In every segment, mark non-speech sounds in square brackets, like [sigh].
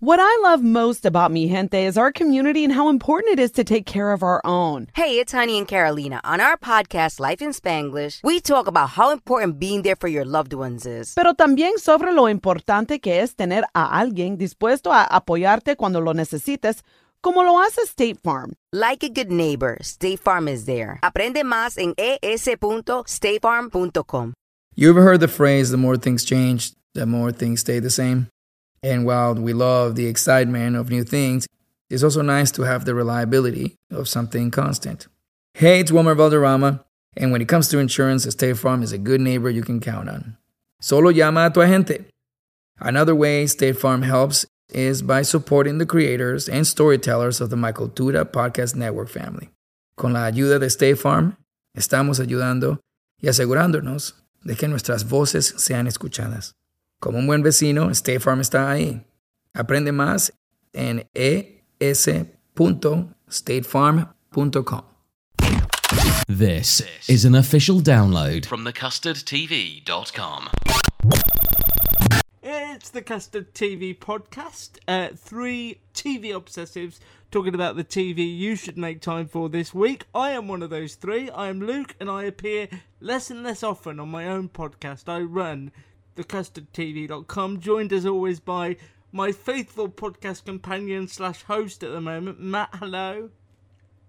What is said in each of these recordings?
What I love most about Mi Gente is our community and how important it is to take care of our own. Hey, it's Honey and Carolina. On our podcast, Life in Spanglish, we talk about how important being there for your loved ones is. Pero también sobre lo importante que es tener a alguien dispuesto a apoyarte cuando lo necesites, como lo hace State Farm. Like a good neighbor, State Farm is there. Aprende más en es.statefarm.com. You ever heard the phrase, the more things change, the more things stay the same? And while we love the excitement of new things, it's also nice to have the reliability of something constant. Hey, it's Wilmer Valderrama, and when it comes to insurance, State Farm is a good neighbor you can count on. Solo llama a tu agente. Another way State Farm helps is by supporting the creators and storytellers of the My Cultura Podcast Network family. Con la ayuda de State Farm, estamos ayudando y asegurándonos de que nuestras voces sean escuchadas. Como un buen vecino, State Farm está ahí. Aprende más en es.statefarm.com. This is an official download from thecustardtv.com. It's the Custard TV podcast. Uh, three TV obsessives talking about the TV you should make time for this week. I am one of those three. I am Luke, and I appear less and less often on my own podcast. I run thecustardtv.com, joined as always by my faithful podcast companion slash host at the moment, Matt. Hello.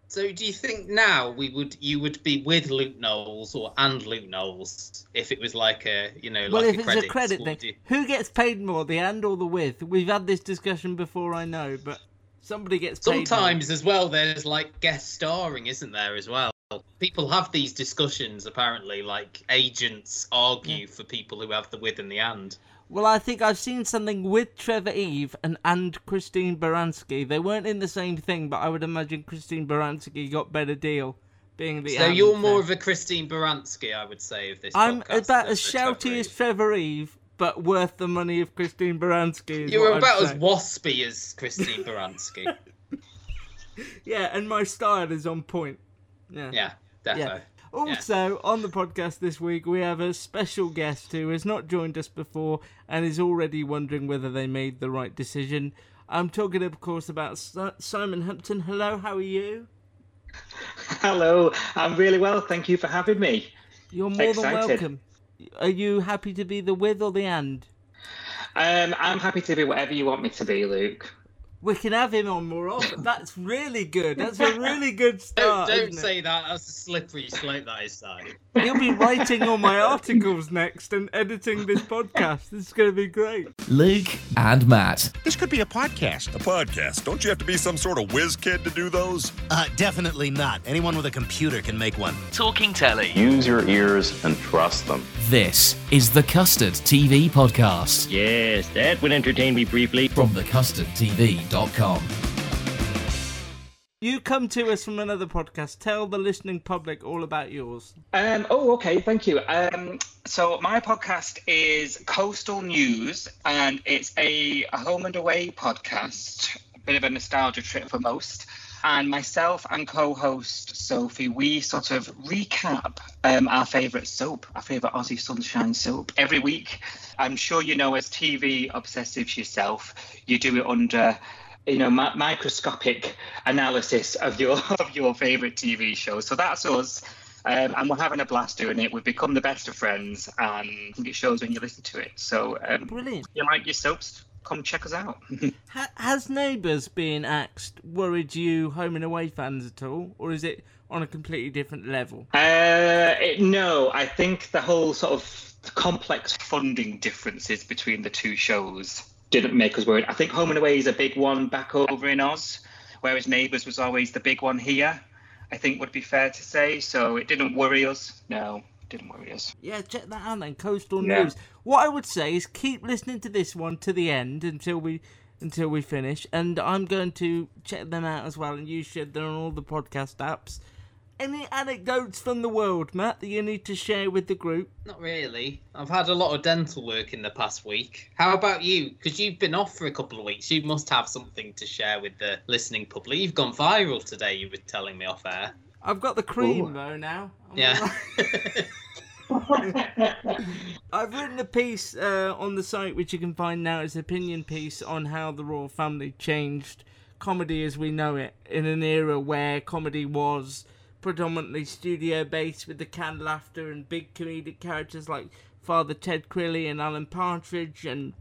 So, do you think now we would you would be with Luke Knowles or and Luke Knowles if it was like a you know well, like if a it's a credit thing, you- who gets paid more, the and or the with? We've had this discussion before, I know, but somebody gets paid. more. Sometimes as well, there's like guest starring, isn't there as well? People have these discussions apparently, like agents argue for people who have the with and the and. Well, I think I've seen something with Trevor Eve and, and Christine Baranski. They weren't in the same thing, but I would imagine Christine Baranski got better deal being the. So you're more of a Christine Baranski, I would say, of this. I'm about as Trevor shouty as Trevor Eve, but worth the money of Christine Baranski. You're about as waspy as Christine Baranski. [laughs] Yeah, and my style is on point. Yeah. yeah, definitely. Also, on the podcast this week, we have a special guest who has not joined us before and is already wondering whether they made the right decision. I'm talking, of course, about Simon Hampton. Hello, how are you? Hello, I'm really well. Thank you for having me. You're more than welcome. Are you happy to be the with or the and? Um, I'm happy to be whatever you want me to be, Luke. We can have him on more often. That's really good. That's a really good [laughs] start. don't isn't say that. That's a slippery slope. That is, Si. He'll be writing all my [laughs] articles next and editing this podcast. This is going to be great. Luke and Matt. This could be a podcast. A podcast. Don't you have to be some sort of whiz kid to do those? Uh, definitely not. Anyone with a computer can make one. Talking Telly. Use your ears and trust them. This is the Custard TV podcast Yes, that would entertain me briefly. from thecustardtv.com. You come to us from another podcast. Tell the listening public all about yours. Um, oh, okay, thank you. Um, so my podcast is Coastal News, and it's a, a home and away podcast, a bit of a nostalgia trip for most. And myself and co-host Sophie, we sort of recap um, our favourite soap, our favourite Aussie Sunshine soap, every week. I'm sure you know, as TV obsessives yourself, you do it under you know mi- microscopic analysis of your [laughs] of your favorite TV show. So that's us. Um, and we're having a blast doing it. We've become the best of friends, and I think it shows when you listen to it. So, um, Brilliant. you like your soaps? Come check us out. [laughs] Ha- has Neighbours being axed worried you, home and away fans, at all? Or is it on a completely different level? Uh, it- no, I think the whole sort of complex funding differences between the two shows didn't make us worried. I think Home and Away is a big one back over in Oz, whereas Neighbours was always the big one here. I think would be fair to say. So it didn't worry us. No, didn't worry us. Yeah, check that out then. Coastal Yeah. News. What I would say is keep listening to this one to the end until we until we finish, and I'm going to check them out as well. And you should. They're on all the podcast apps. Any anecdotes from the world, Matt, that you need to share with the group? Not really. I've had a lot of dental work in the past week. How about you? Because you've been off for a couple of weeks. You must have something to share with the listening public. You've gone viral today, you were telling me off air. I've got the cream Ooh. though now. I'm yeah. [laughs] I've written a piece uh, on the site, which you can find now. It's an opinion piece on how the royal family changed comedy as we know it in an era where comedy was predominantly studio based with the canned laughter and big comedic characters like Father Ted Crilly and Alan Partridge and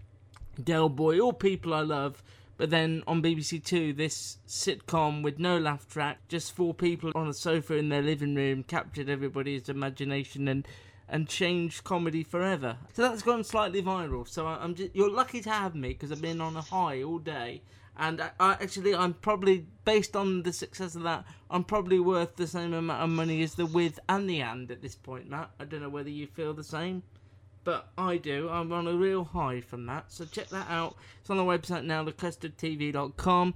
Del Boy, all people I love. But then on BBC Two, this sitcom with no laugh track, just four people on a sofa in their living room, captured everybody's imagination and and changed comedy forever. So that's gone slightly viral. So I, am just you're lucky to have me because I've been on a high all day. And I, I, actually, I'm probably based on the success of that, I'm probably worth the same amount of money as the with and the and at this point, Matt. I don't know whether you feel the same but I do. I'm on a real high from that. So check that out. It's on the website now, thecustardtv.com.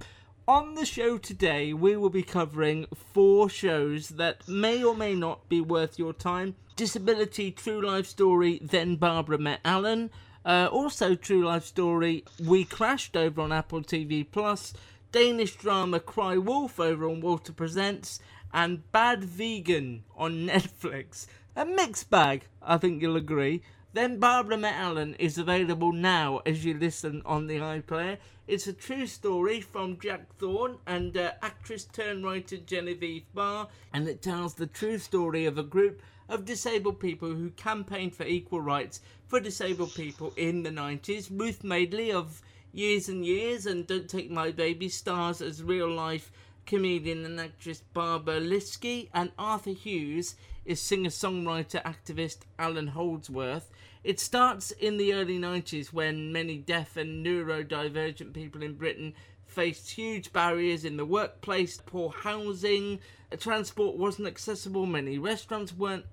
On the show today, we will be covering four shows that may or may not be worth your time. Disability True Life Story, Then Barbara Met Alan. Uh, also, True Life Story, We Crashed over on Apple TV Plus. Danish drama Cry Wolf over on Walter Presents. And Bad Vegan on [laughs] Netflix. A mixed bag, I think you'll agree. Then Barbara Alan is available now as you listen on the iPlayer. It's a true story from Jack Thorne and uh, actress turned writer Genevieve Barr, and it tells the true story of a group of disabled people who campaigned for equal rights for disabled people in the 90s. Ruth Madeley of Years and Years and Don't Take My Baby stars as real life comedian and actress Barbara Lisicki, and Arthur Hughes is singer songwriter activist Alan Holdsworth. It starts in the early 90s when many deaf and neurodivergent people in Britain faced huge barriers in the workplace, poor housing, transport wasn't accessible, many restaurants weren't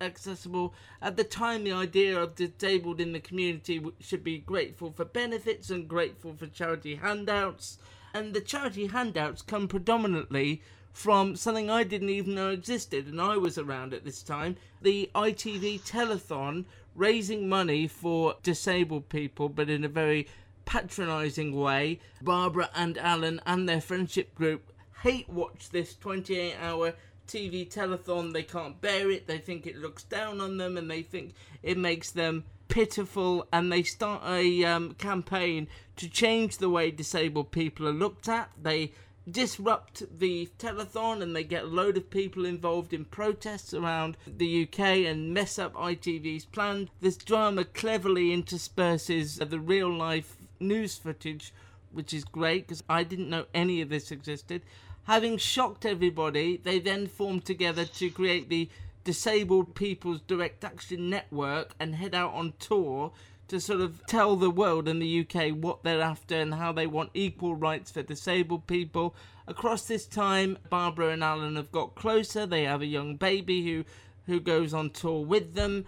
accessible. At the time, the idea of disabled in the community should be grateful for benefits and grateful for charity handouts. And the charity handouts come predominantly from something I didn't even know existed, and I was around at this time the ITV telethon raising money for disabled people, but in a very patronising way. Barbara and Alan and their friendship group hate watch this 28 hour TV telethon. They can't bear it. They think it looks down on them and they think it makes them pitiful. And they start a um, campaign to change the way disabled people are looked at. They disrupt the telethon and they get a load of people involved in protests around the UK and mess up ITV's plan. This drama cleverly intersperses the real life news footage, which is great because I didn't know any of this existed. Having shocked everybody, they then formed together to create the Disabled People's Direct Action Network and head out on tour to sort of tell the world and the UK what they're after and how they want equal rights for disabled people. Across this time, Barbara and Alan have got closer. They have a young baby who who goes on tour with them.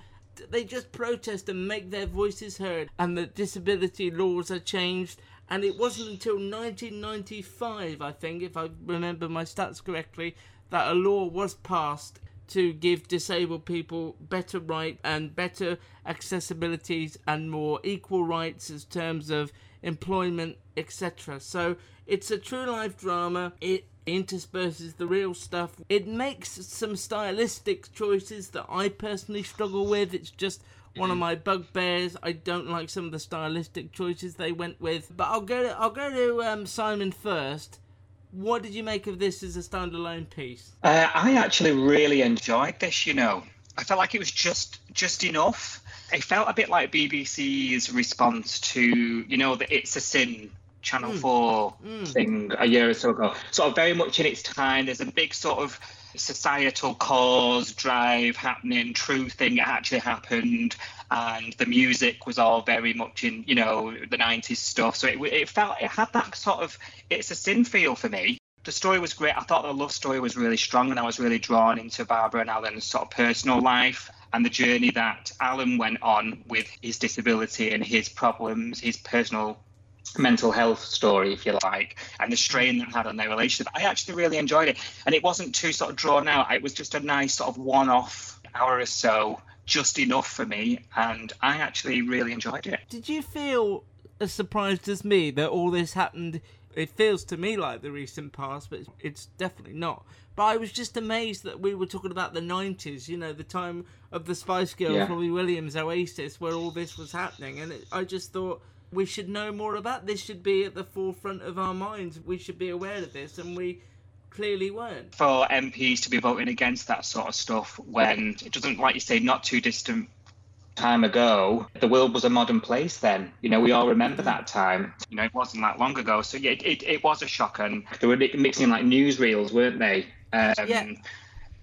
They just protest and make their voices heard, and the disability laws are changed. And it wasn't until 1995, I think, if I remember my stats correctly, that a law was passed to give disabled people better rights and better accessibilities and more equal rights in terms of employment, etc. So it's a true life drama. It intersperses the real stuff. It makes some stylistic choices that I personally struggle with. It's just one of my bugbears. I don't like some of the stylistic choices they went with. But I'll go to I'll go to um, Simon first what did you make of this as a standalone piece? Uh, I actually really enjoyed this. You know, I felt like it was just just enough. It felt a bit like BBC's response to you know the It's a Sin Channel mm. 4 mm. thing a year or so ago. Sort of very much in its time. There's a big sort of societal cause drive happening, true thing actually happened, and the music was all very much in you know the 90s stuff. So it, it felt it had that sort of it's a sin feel for me. The story was great. I thought the love story was really strong, and I was really drawn into Barbara and Alan's sort of personal life and the journey that Alan went on with his disability and his problems, his personal mental health story, if you like, and the strain that had on their relationship. I actually really enjoyed it, and it wasn't too sort of drawn out. It was just a nice sort of one-off hour or so, just enough for me, and I actually really enjoyed it. Did you feel as surprised as me that all this happened. It feels to me like the recent past, but it's, it's definitely not. But I was just amazed that we were talking about the 90s, you know, the time of the Spice Girls, Yeah. Robbie Williams, Oasis, where all this was happening. And it, I just thought we should know more about this, should be at the forefront of our minds. We should be aware of this, and we clearly weren't. For MPs to be voting against that sort of stuff when it doesn't, like you say, not too distant time ago, the world was a modern place then. You know, we all remember that time. You know, it wasn't that long ago. So yeah, it, it, it was a shock. And they were mixing like newsreels, weren't they? Um, Yeah.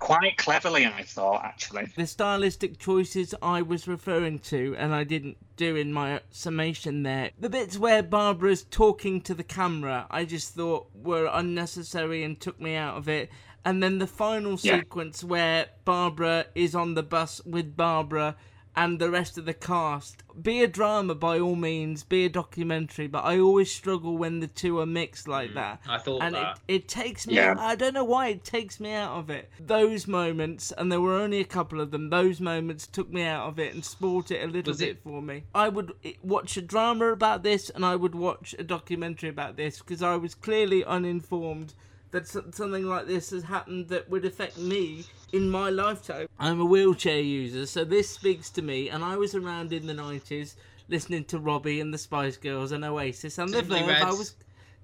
Quite cleverly, I thought, actually. the stylistic choices I was referring to, and I didn't do in my summation there, the bits where Barbara's talking to the camera, I just thought were unnecessary and took me out of it. And then the final Yeah. sequence where Barbara is on the bus with Barbara and the rest of the cast. Be a drama by all means, be a documentary, but I always struggle when the two are mixed like hmm, that. I thought and that. It, it takes me Yeah. I don't know why it takes me out of it. Those moments, and there were only a couple of them, those moments took me out of it and spoilt it a little Was bit it- for me. I would watch a drama about this and I would watch a documentary about this because I was clearly uninformed that something like this has happened that would affect me in my lifetime. I'm a wheelchair user, so this speaks to me, and I was around in the 90s listening to Robbie and the Spice Girls and Oasis and the Simply Verve. Red. I was.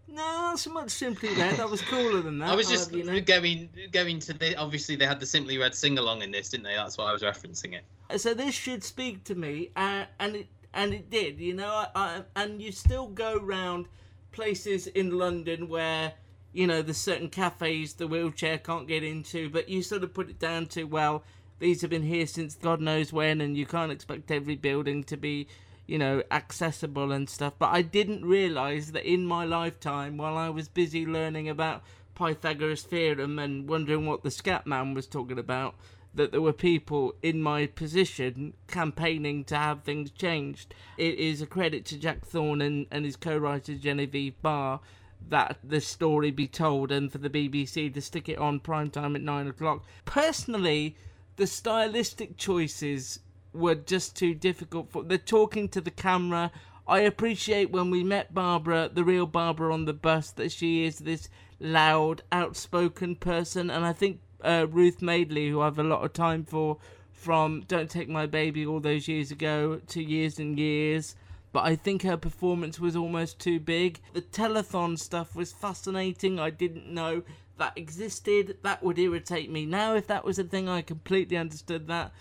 No, not so much simply red. That was cooler than that. I was just have you know. going going to the obviously they had the Simply Red sing along in this, didn't they? That's why I was referencing it. so this should speak to me, uh, and it and it did. You know, I, I and you still go round places in London where you know there's certain cafes the wheelchair can't get into, but you sort of put it down to well, these have been here since God knows when, and you can't expect every building to be. You know, accessible and stuff, but I didn't realize that in my lifetime, while I was busy learning about Pythagoras' theorem and wondering what the scat man was talking about, that there were people in my position campaigning to have things changed. It is a credit to Jack Thorne and, and his co-writer Genevieve Barr that the story be told and for the BBC to stick it on prime time at nine o'clock. Personally, the stylistic choices were just too difficult for the talking to the camera. I appreciate when we met Barbara, the real Barbara on the bus, that she is this loud, outspoken person, and I think uh, Ruth Madeley, who I have a lot of time for, from Don't Take My Baby all those years ago to Years and Years. But I think her performance was almost too big. The telethon stuff was fascinating. I didn't know that existed. That would irritate me. Now, if that was a thing, I completely understood that.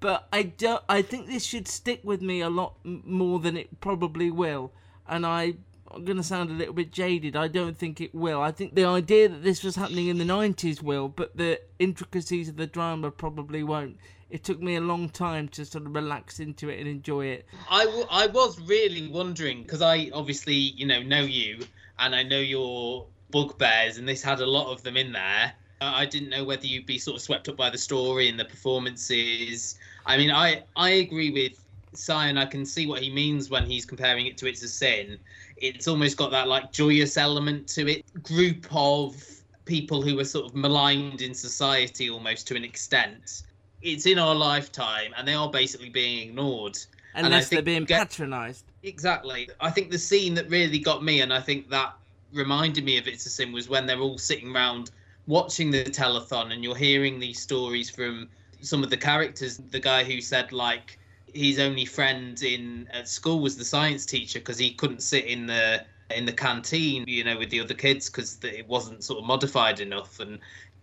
But I don't. I think this should stick with me a lot more than it probably will. And I I'm going to sound a little bit jaded. I don't think it will. I think the idea that this was happening in the 90s will, but the intricacies of the drama probably won't. It took me a long time to sort of relax into it and enjoy it. I, w- I was really wondering because I obviously you know know you and I know your bugbears and this had a lot of them in there. I didn't know whether you'd be sort of swept up by the story and the performances. I mean, I I agree with Sion. I can see what he means when he's comparing it to It's a Sin. It's almost got that like joyous element to it. Group of people who are sort of maligned in society almost to an extent. It's in our lifetime and they are basically being ignored. And Unless they're being get- patronised. Exactly. I think the scene that really got me, and I think that reminded me of It's a Sin, was when they're all sitting around watching the telethon, and you're hearing these stories from some of the characters. The guy who said like his only friend in at school was the science teacher because he couldn't sit in the in the canteen, you know, with the other kids because it wasn't sort of modified enough, and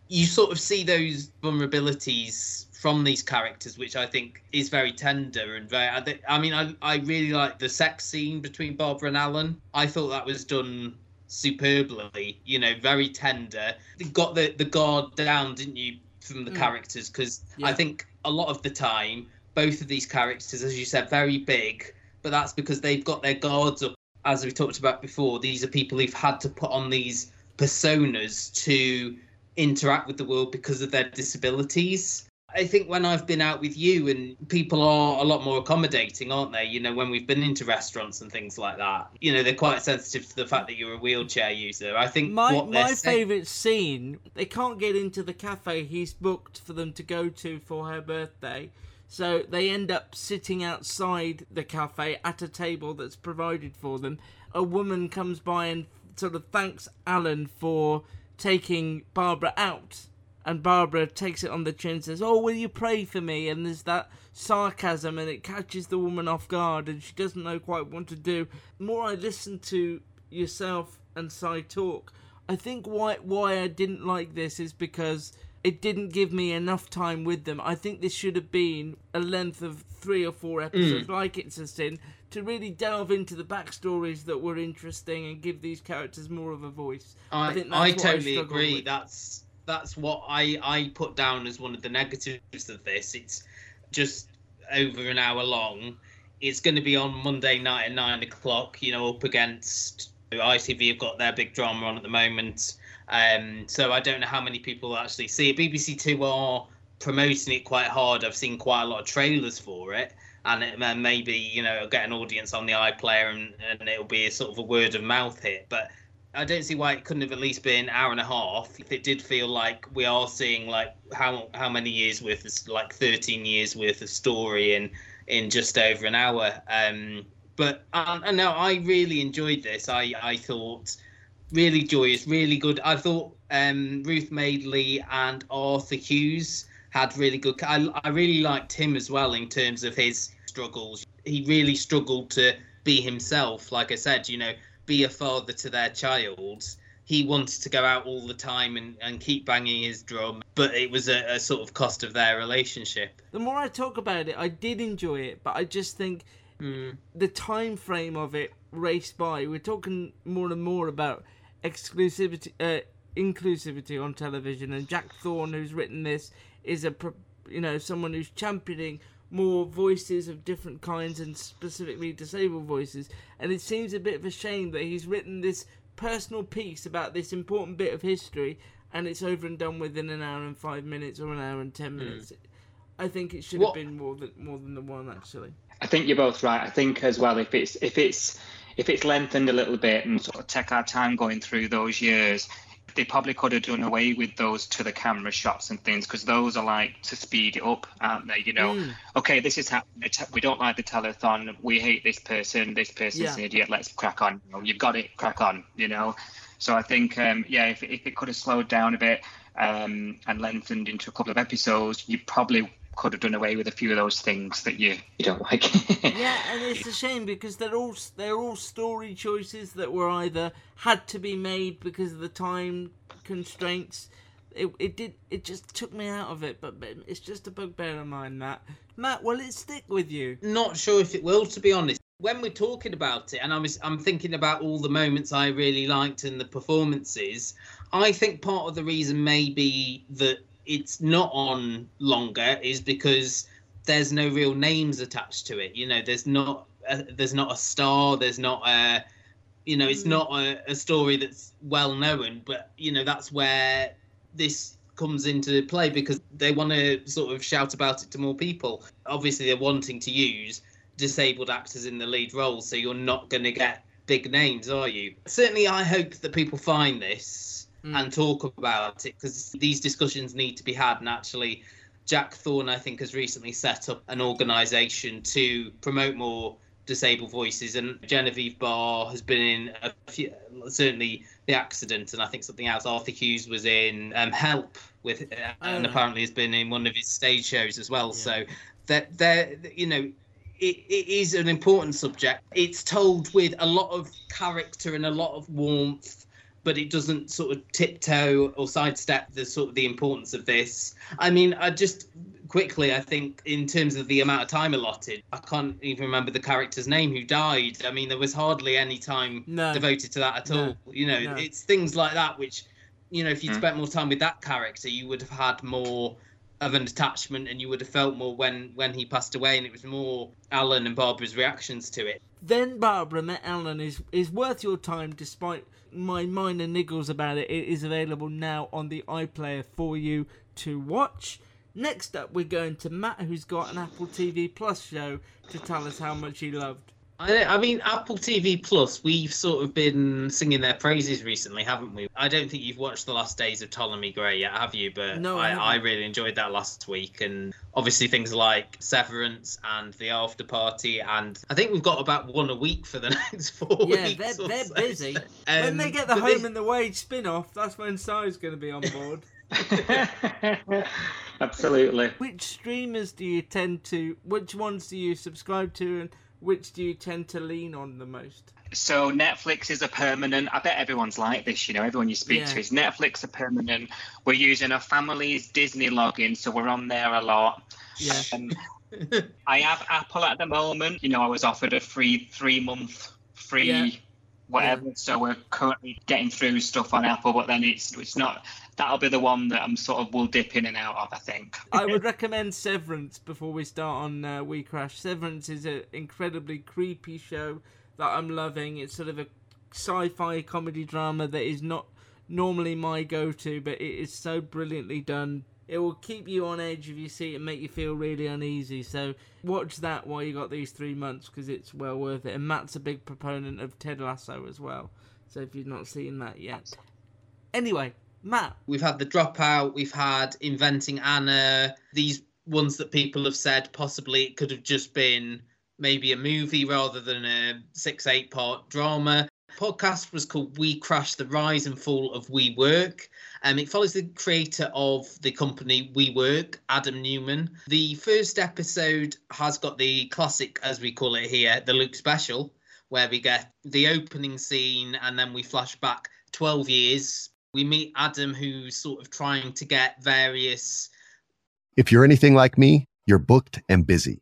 you sort of see those vulnerabilities from these characters, which I think is very tender and very. I, mean, I I really like the sex scene between Barbara and Alan. I thought that was done superbly. You know, very tender. You got the the guard down, didn't you, from the Mm. characters? Because I think a lot of the time, both of these characters, as you said, very big, but that's because they've got their guards up. As we talked about before, these are people who've had to put on these personas to interact with the world because of their disabilities. I think when I've been out with you and people are a lot more accommodating, aren't they? You know, when we've been into restaurants and things like that, you know, they're quite sensitive to the fact that you're a wheelchair user. I think My my favourite scene, they can't get into the cafe he's booked for them to go to for her birthday. So they end up sitting outside the cafe at a table that's provided for them. A woman comes by and sort of thanks Alan for taking Barbara out. And Barbara takes it on the chin and says, Oh, will you pray for me? And there's that sarcasm and it catches the woman off guard and she doesn't know quite what to do. The more I listen to yourself and Si talk, I think why why I didn't like this is because it didn't give me enough time with them. I think this should have been a length of three or four episodes, Mm. like it's a sin, to really delve into the backstories that were interesting and give these characters more of a voice. I, think I, totally struggled agree. with. That's that's what I I put down as one of the negatives of this. It's just over an hour long. It's going to be on Monday night at nine o'clock. You know, up against ITV have got their big drama on at the moment. Um, so I don't know how many people actually see it. BBC Two are promoting it quite hard. I've seen quite a lot of trailers for it, and it and maybe you know get an audience on the iPlayer, and, and it'll be a sort of a word of mouth hit. But I don't see why it couldn't have at least been an hour and a half. If it did feel like we are seeing like how how many years worth of like 13 years worth of story in in just over an hour. Um, but uh, I know I really enjoyed this. I I thought really joyous, really good. I thought um, Ruth Madeley and Arthur Hughes had really good. I, I really liked him as well in terms of his struggles. He really struggled to be himself. Like I said, you know, be a father to their child. He wanted to go out all the time and, and keep banging his drum, but it was a, a sort of cost of their relationship. The more I talk about it, I did enjoy it, but I just think the time frame of it raced by. We're talking more and more about exclusivity, uh, inclusivity on television, and Jack Thorne, who's written this, is a you know someone who's championing more voices of different kinds and specifically disabled voices. And it seems a bit of a shame that he's written this personal piece about this important bit of history, and it's over and done within an hour and five minutes or an hour and ten hmm. minutes. I think it should What- have been more than more than the one actually. I think you're both right. I think as well if it's if it's if it's lengthened a little bit and sort of take our time going through those years, they probably could have done away with those to the camera shots and things because those are like to speed it up, aren't they? You know, Mm. okay, this is happening. We don't like the telethon. We hate this person. This person's Yeah. an idiot. Let's crack on. You've got it. Crack on. You know. So I think, um, yeah, if, if it could have slowed down a bit um, and lengthened into a couple of episodes, you probably could have done away with a few of those things that you you don't like. [laughs] yeah, and it's a shame because they're all they're all story choices that were either had to be made because of the time constraints. It, it did it just took me out of it, but but it's just a bugbear of mine. That Matt, will it stick with you? Not sure if it will, to be honest. When we're talking about it, and I was, I'm thinking about all the moments I really liked and the performances. I think part of the reason may be that it's not on longer is because there's no real names attached to it. You know, there's not a, there's not a star. There's not a you know, it's mm. not a, a story that's well known. But you know, that's where this comes into play because they want to sort of shout about it to more people. Obviously, they're wanting to use disabled actors in the lead roles, so you're not going to get big names, are you? Certainly, I hope that people find this and talk about it because these discussions need to be had. And actually, Jack Thorne, I think, has recently set up an organisation to promote more disabled voices, and Genevieve Barr has been in a few, certainly the accident, and I think something else. Arthur Hughes was in um, Help with, uh, and Oh. apparently has been in one of his stage shows as well. So that there, you know, it, it is an important subject. It's told with a lot of character and a lot of warmth, but it doesn't sort of tiptoe or sidestep the sort of the importance of this. I mean, I just quickly, I think in terms of the amount of time allotted, I can't even remember the character's name who died. I mean, there was hardly any time No. devoted to that at No. all. You know, No. it's things like that which, you know, if you'd Hmm. spent more time with that character, you would have had more of an attachment and you would have felt more when when he passed away and it was more alan and barbara's reactions to it Then Barbara Met Alan is is worth your time despite my minor niggles about it. It is available now on the iPlayer for you to watch. Next up, we're going to Matt, who's got an Apple TV Plus show to tell us how much he loved. I, I mean, Apple TV Plus, we've sort of been singing their praises recently, haven't we? I don't think you've watched The Last Days of Ptolemy Gray yet, have you? But No, I I, I really enjoyed that last week. And obviously, things like Severance and The After Party. And I think we've got about one a week for the [laughs] next four Yeah, weeks. they're, or they're so. busy. when Um, they get the Home this- and the Wage spin off, that's when Si's going to be on board. [laughs] Absolutely. which streamers do you tend to, which ones do you subscribe to, and which do you tend to lean on the most? So Netflix is a permanent. I bet everyone's like this. You know, everyone you speak Yeah. to is Netflix a permanent. We're using a family's Disney login, so we're on there a lot. Yeah. Um, [laughs] I have Apple at the moment. You know, I was offered a free three month free Yeah. Whatever. So we're currently getting through stuff on Apple, but then it's it's not. That'll be the one that I'm sort of will dip in and out of. I think. I [laughs] would recommend Severance before we start on uh, We Crash. Severance is an incredibly creepy show that I'm loving. It's sort of a sci-fi comedy drama that is not normally my go-to, but it is so brilliantly done. It will keep you on edge if you see it and make you feel really uneasy. So watch that while you got these three months because it's well worth it. And Matt's a big proponent of Ted Lasso as well. So if you've not seen that yet, anyway, Matt, We've had the dropout. We've had inventing Anna. These ones that people have said possibly it could have just been maybe a movie rather than a six eight part drama. Podcast was called We Crash: The Rise and Fall of WeWork. Um, it follows the creator of the company WeWork, Adam Neumann. The first episode has got the classic, as we call it here, the Luke special, where we get the opening scene and then we flash back 12 years. We meet Adam, who's sort of trying to get various If you're anything like me, you're booked and busy.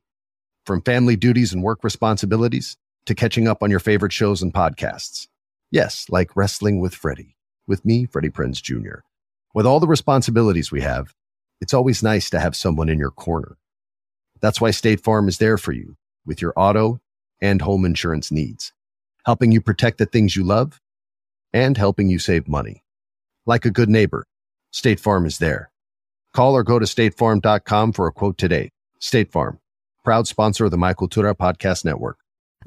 From family duties and work responsibilities to catching up on your favorite shows and podcasts. Yes, like Wrestling with Freddie, with me, Freddie Prinze Jr. With all the responsibilities we have, it's always nice to have someone in your corner. That's why State Farm is there for you with your auto and home insurance needs, helping you protect the things you love and helping you save money. Like a good neighbor, State Farm is there. Call or go to statefarm.com for a quote today. State Farm, proud sponsor of the My Cultura Podcast Network.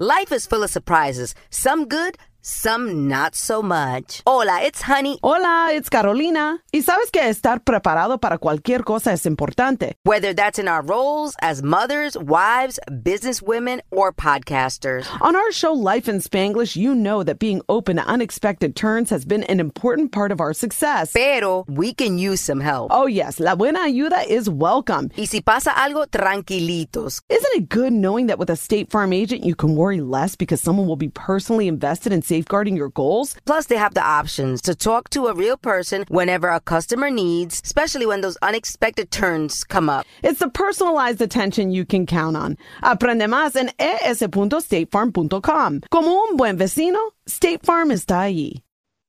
Life is full of surprises, some good, some not so much. Hola, it's Honey. Hola, it's Carolina. Y sabes que estar preparado para cualquier cosa es importante. Whether that's in our roles as mothers, wives, businesswomen, or podcasters. On our show Life in Spanglish, you know that being open to unexpected turns has been an important part of our success. Pero we can use some help. Oh, yes, la buena ayuda is welcome. Y si pasa algo, tranquilitos. Isn't it good knowing that with a State Farm agent, you can worry less because someone will be personally invested in safeguarding your goals? Plus, they have the options to talk to a real person whenever a customer needs, especially when those unexpected turns come up. It's the personalized attention you can count on. Aprende más en es.statefarm.com. Como un buen vecino, State Farm está allí.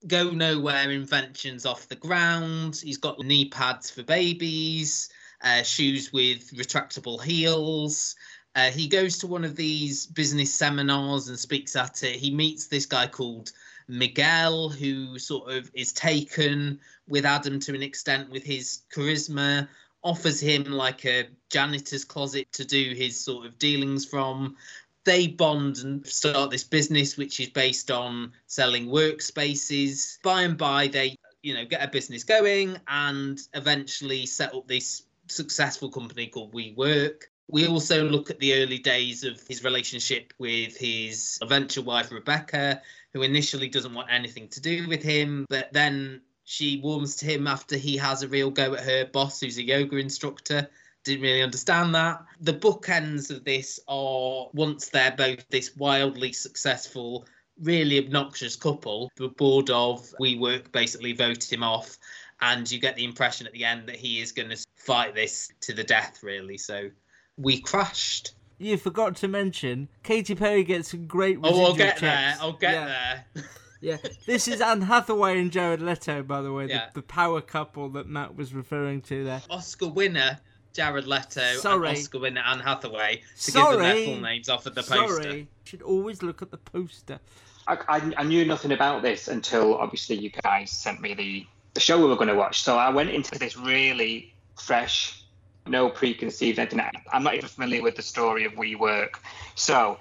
go nowhere inventions off the ground. He's got knee pads for babies, uh, shoes with retractable heels. Uh, he goes to one of these business seminars and speaks at it. He meets this guy called Miguel, who sort of is taken with Adam to an extent with his charisma, offers him like a janitor's closet to do his sort of dealings from they bond and start this business which is based on selling workspaces by and by they you know get a business going and eventually set up this successful company called WeWork. We also look at the early days of his relationship with his eventual wife Rebecca, who initially doesn't want anything to do with him, but then she warms to him after he has a real go at her boss, who's a yoga instructor didn't really understand that. The bookends of this are once they're both this wildly successful, really obnoxious couple, the board of WeWork basically vote him off, and you get the impression at the end that he is going to fight this to the death, really. So we crashed. You forgot to mention Katy Perry gets some great Oh, I'll get there. I'll get Yeah. there. [laughs] Yeah, this is Anne Hathaway and Jared Leto, by the way, Yeah. the, the power couple that Matt was referring to there. Oscar winner Jared Leto Sorry. and Oscar winner Anne Hathaway to give them their full names off of the poster. Sorry, should always look at the poster. I, I, I knew nothing about this until obviously you guys sent me the, the show we were going to watch. So I went into this really fresh, no preconceived anything. I'm not even familiar with the story of WeWork. So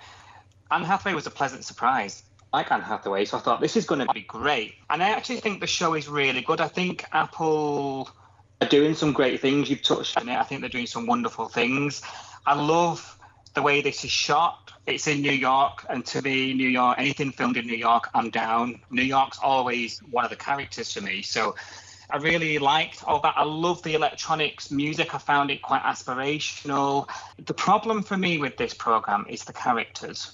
Anne Hathaway was a pleasant surprise. I like Anne Hathaway, so I thought this is going to be great. And I actually think the show is really good. I think Apple are doing some great things. You've touched on it. I think they're doing some wonderful things. I love the way this is shot. It's in New York, and to me, New York, anything filmed in New York, I'm down. New York's always one of the characters for me. So I really liked all that. I love the electronics music. I found it quite aspirational. The problem for me with this program is the characters,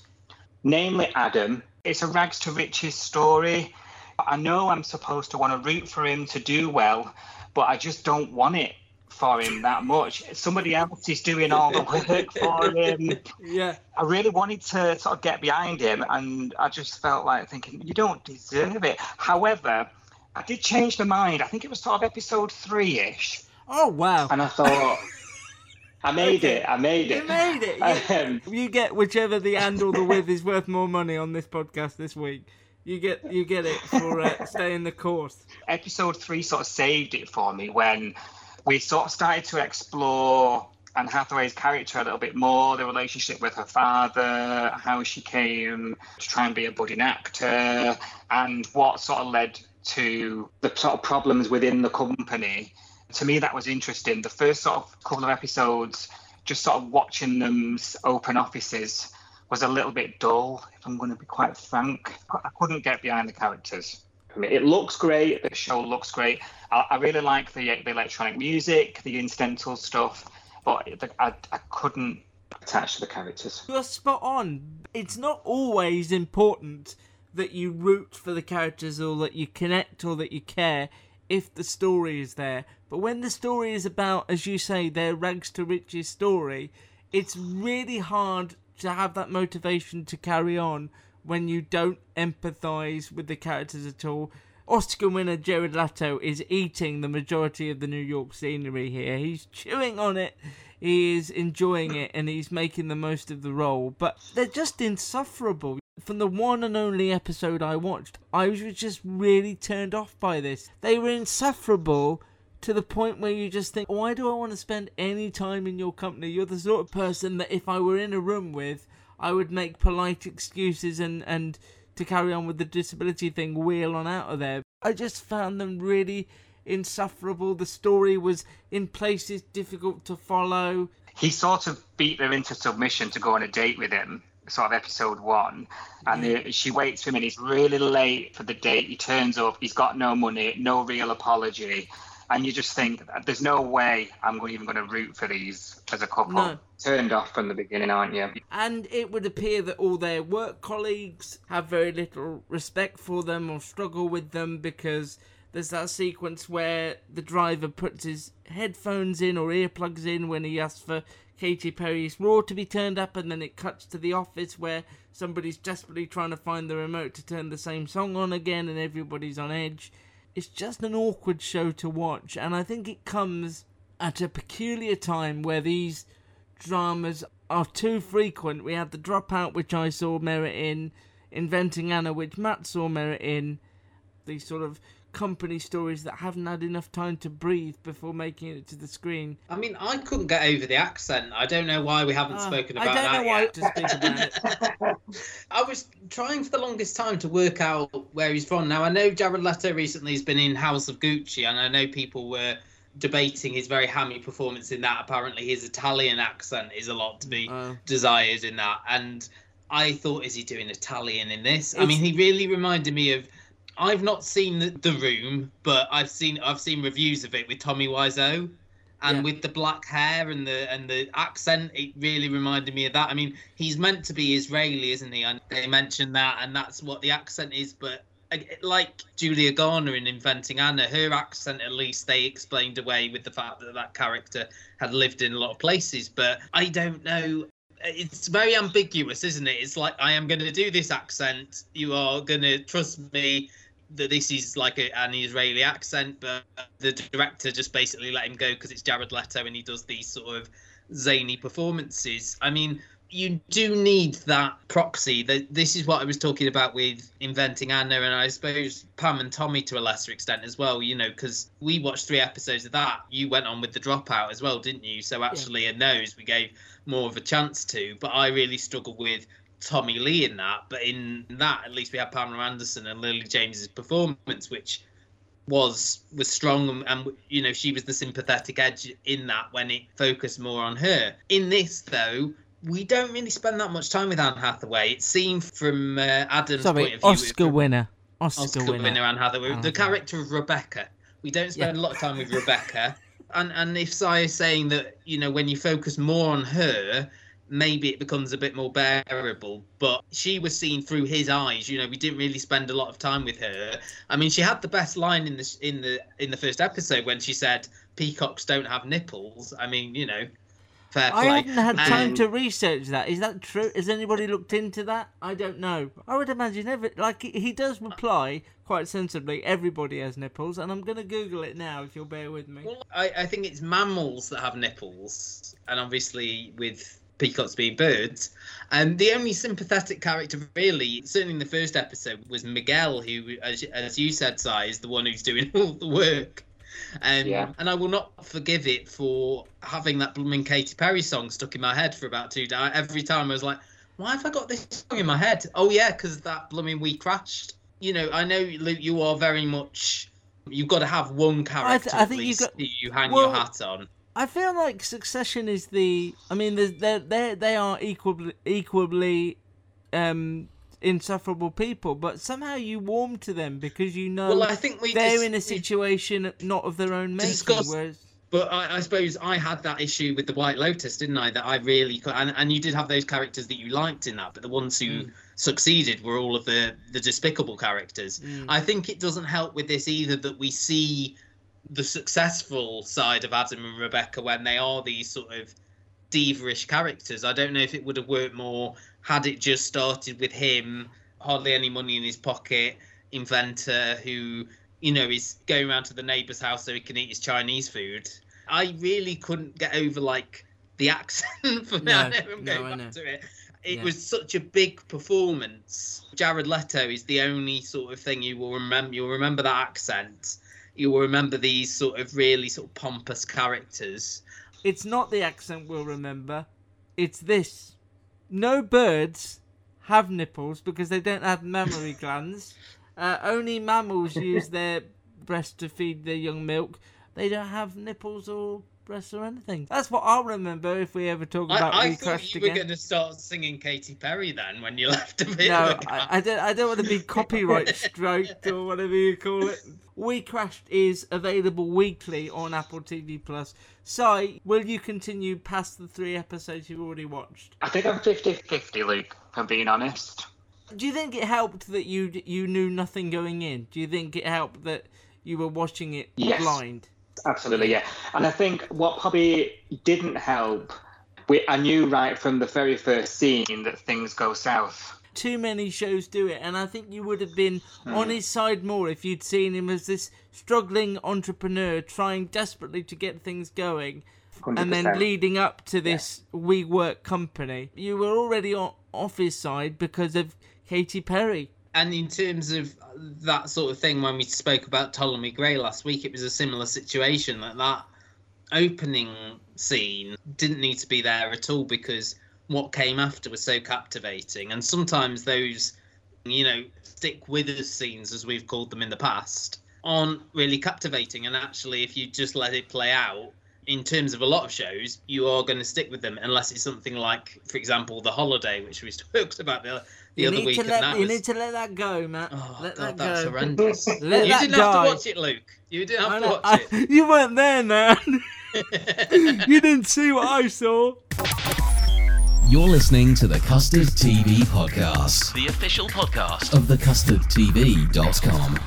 namely Adam. It's a rags to riches story. I know I'm supposed to want to root for him to do well, but I just don't want it for him that much. Somebody else is doing all the work for [laughs] him. Yeah. I really wanted to sort of get behind him, and I just felt like thinking, you don't deserve it. However, I did change my mind. I think it was sort of episode three ish. Oh, wow. And I thought, I made Okay. it. I made it. You made [laughs] it. Um, You, get whichever the and or the with is worth more money on this podcast this week. You get you get it for uh, staying the course. episode three sort of saved it for me when we sort of started to explore Anne Hathaway's character a little bit more, the relationship with her father, how she came to try and be a budding actor, and what sort of led to the sort of problems within the company. To me, that was interesting. The first sort of couple of episodes, just sort of watching them open offices, was a little bit dull, if I'm going to be quite frank. I couldn't get behind the characters. I mean, it looks great. The show looks great. I, really like the, the electronic music, the incidental stuff, but I, I couldn't attach to the characters. You're spot on. It's not always important that you root for the characters or that you connect or that you care if the story is there. But when the story is about, as you say, their rags to riches story, it's really hard to have that motivation to carry on when you don't empathise with the characters at all. Oscar winner Jared Leto is eating the majority of the New York scenery here. He's chewing on it, he is enjoying it, and he's making the most of the role. But they're just insufferable. From the one and only episode I watched, I was just really turned off by this. They were insufferable to the point where you just think, why do I want to spend any time in your company? You're the sort of person that if I were in a room with, I would make polite excuses and, and to carry on with the disability thing, wheel on out of there. I just found them really insufferable. The story was in places difficult to follow. He sort of beat them into submission to go on a date with him, sort of episode one. And the, she waits for him and he's really late for the date. He turns up, he's got no money, no real apology. And you just think, there's no way I'm even going to root for these as a couple. No. Turned off from the beginning, aren't you? And it would appear that all their work colleagues have very little respect for them or struggle with them because there's that sequence where the driver puts his headphones in or earplugs in when he asks for Katy Perry's Roar to be turned up, and then it cuts to the office where somebody's desperately trying to find the remote to turn the same song on again, and everybody's on edge. It's just an awkward show to watch, and I think it comes at a peculiar time where these dramas are too frequent. We had the dropout, which I saw merit in, Inventing Anna, which Matt saw merit in, these sort of company stories that haven't had enough time to breathe before making it to the screen. I mean, I couldn't get over the accent. I don't know why we haven't Ah, spoken I about don't that know why yet. to speak about it. [laughs] I was trying for the longest time to work out where he's from. Now I know Jared Leto recently has been in House of Gucci, and I know people were debating his very hammy performance in that. Apparently, his Italian accent is a lot to be Oh. desired in that. And I thought, is he doing Italian in this? I mean, he really reminded me of. I've not seen the, the Room, but I've seen I've seen reviews of it with Tommy Wiseau, and Yeah. with the black hair and the and the accent, it really reminded me of that. I mean, he's meant to be Israeli, isn't he? And they mentioned that, and that's what the accent is. But like Julia Garner in Inventing Anna, her accent at least they explained away with the fact that that character had lived in a lot of places. But I don't know. It's very ambiguous, isn't it? It's like I am going to do this accent. You are going to trust me that this is like a, an Israeli accent, but the director just basically let him go because it's Jared Leto and he does these sort of zany performances. I mean, you do need that proxy. That this is what I was talking about with inventing Anna, and I suppose Pam and Tommy to a lesser extent as well. You know, because we watched three episodes of that. You went on with the dropout as well, didn't you? So actually, in those we gave more of a chance to. But I really struggle with Tommy Lee in that, but in that at least we had Pamela Anderson and Lily James's performance, which was was strong and, and you know she was the sympathetic edge in that when it focused more on her. In this though, we don't really spend that much time with Anne Hathaway. It seemed from uh, Adam's Sorry, point of view, Oscar winner. Oscar, Oscar winner. winner Anne Hathaway, Anne the character of Rebecca. We don't spend Yeah. a lot of time with Rebecca. And and if Si is saying that you know when you focus more on her, maybe it becomes a bit more bearable. But she was seen through his eyes. You know, we didn't really spend a lot of time with her. I mean, she had the best line in the in the in the first episode when she said, "Peacocks don't have nipples." I mean, you know, fair play. I haven't had time to research that. Is that true? Has anybody looked into that? I don't know. I would imagine every like he- does reply quite sensibly. Everybody has nipples, and I'm gonna Google it now if you'll bear with me. Well, I, I think it's mammals that have nipples, and obviously with peacocks being birds. And the only sympathetic character, really, certainly in the first episode, was Miguel, who, as, as you said, Si, is the one who's doing [laughs] all the work. Um, Yeah. And I will not forgive it for having that blooming Katy Perry song stuck in my head for about two days. Every time I was like, why have I got this song in my head? Oh, yeah, because that blooming WeCrashed. You know, I know, Luke, you are very much. You've got to have one character I at think you least got- you hang well, your hat on. I feel like Succession is the. I mean, they they are equally equally um, insufferable people, but somehow you warm to them because you know Well, I think we they're dis- in a situation not of their own making. discussed- Whereas But I, I suppose I had that issue with the White Lotus, didn't I? That I really could, and, and you did have those characters that you liked in that, but the ones who Mm. succeeded were all of the the despicable characters. Mm. I think it doesn't help with this either that we see the successful side of Adam and Rebecca when they are these sort of diva-ish characters. I don't know if it would have worked more had it just started with him, hardly any money in his pocket, inventor who, you know, is going around to the neighbour's house so he can eat his Chinese food. I really couldn't get over like the [laughs] accent for No, now. I'm no, going I back to it. It Yeah. was such a big performance. Jared Leto is the only sort of thing you will remember. You'll remember that accent. You will remember these sort of really sort of pompous characters. it's not the accent we'll remember. It's this. No birds have nipples because they don't have mammary [laughs] glands. Uh, only mammals use their breasts to feed their young milk. They don't have nipples or breasts or anything. That's what I'll remember if we ever talk about I, I We thought Crashed you were again. going to start singing Katy Perry then when you [laughs] left a bit. No, ago. I, I don't. I don't want to be copyright stroked or whatever you call it. WeCrashed is available weekly on Apple TV Plus. Si, will you continue past the three episodes you've already watched? I think I'm 50-50, Luke. If I'm being honest. Do you think it helped that you you knew nothing going in? Do you think it helped that you were watching it Yes. blind? Absolutely, yeah. And I think what probably didn't help, we, I knew right from the very first scene that things go south. Too many shows do it, and I think you would have been hmm. on his side more if you'd seen him as this struggling entrepreneur trying desperately to get things going, and then leading up to this WeWork company. You were already on, off his side because of Katy Perry. And in terms of that sort of thing, when we spoke about Ptolemy Gray last week, it was a similar situation. That that opening scene didn't need to be there at all because what came after was so captivating. And sometimes those, you know, stick with us scenes, as we've called them in the past, aren't really captivating. And actually, if you just let it play out, in terms of a lot of shows, you are going to stick with them unless it's something like, for example, The Holiday, which we [laughs] talked about the, the you other week. to and let that you was- need to let that go, Matt. Oh, let God, that that's go. horrendous. [laughs] Let you that didn't have to watch it, Luke. You didn't have I to know- watch I- it. [laughs] you weren't there, man. you didn't see what I saw. You're listening to the Custard TV Podcast, the official podcast of thecustardtv.com.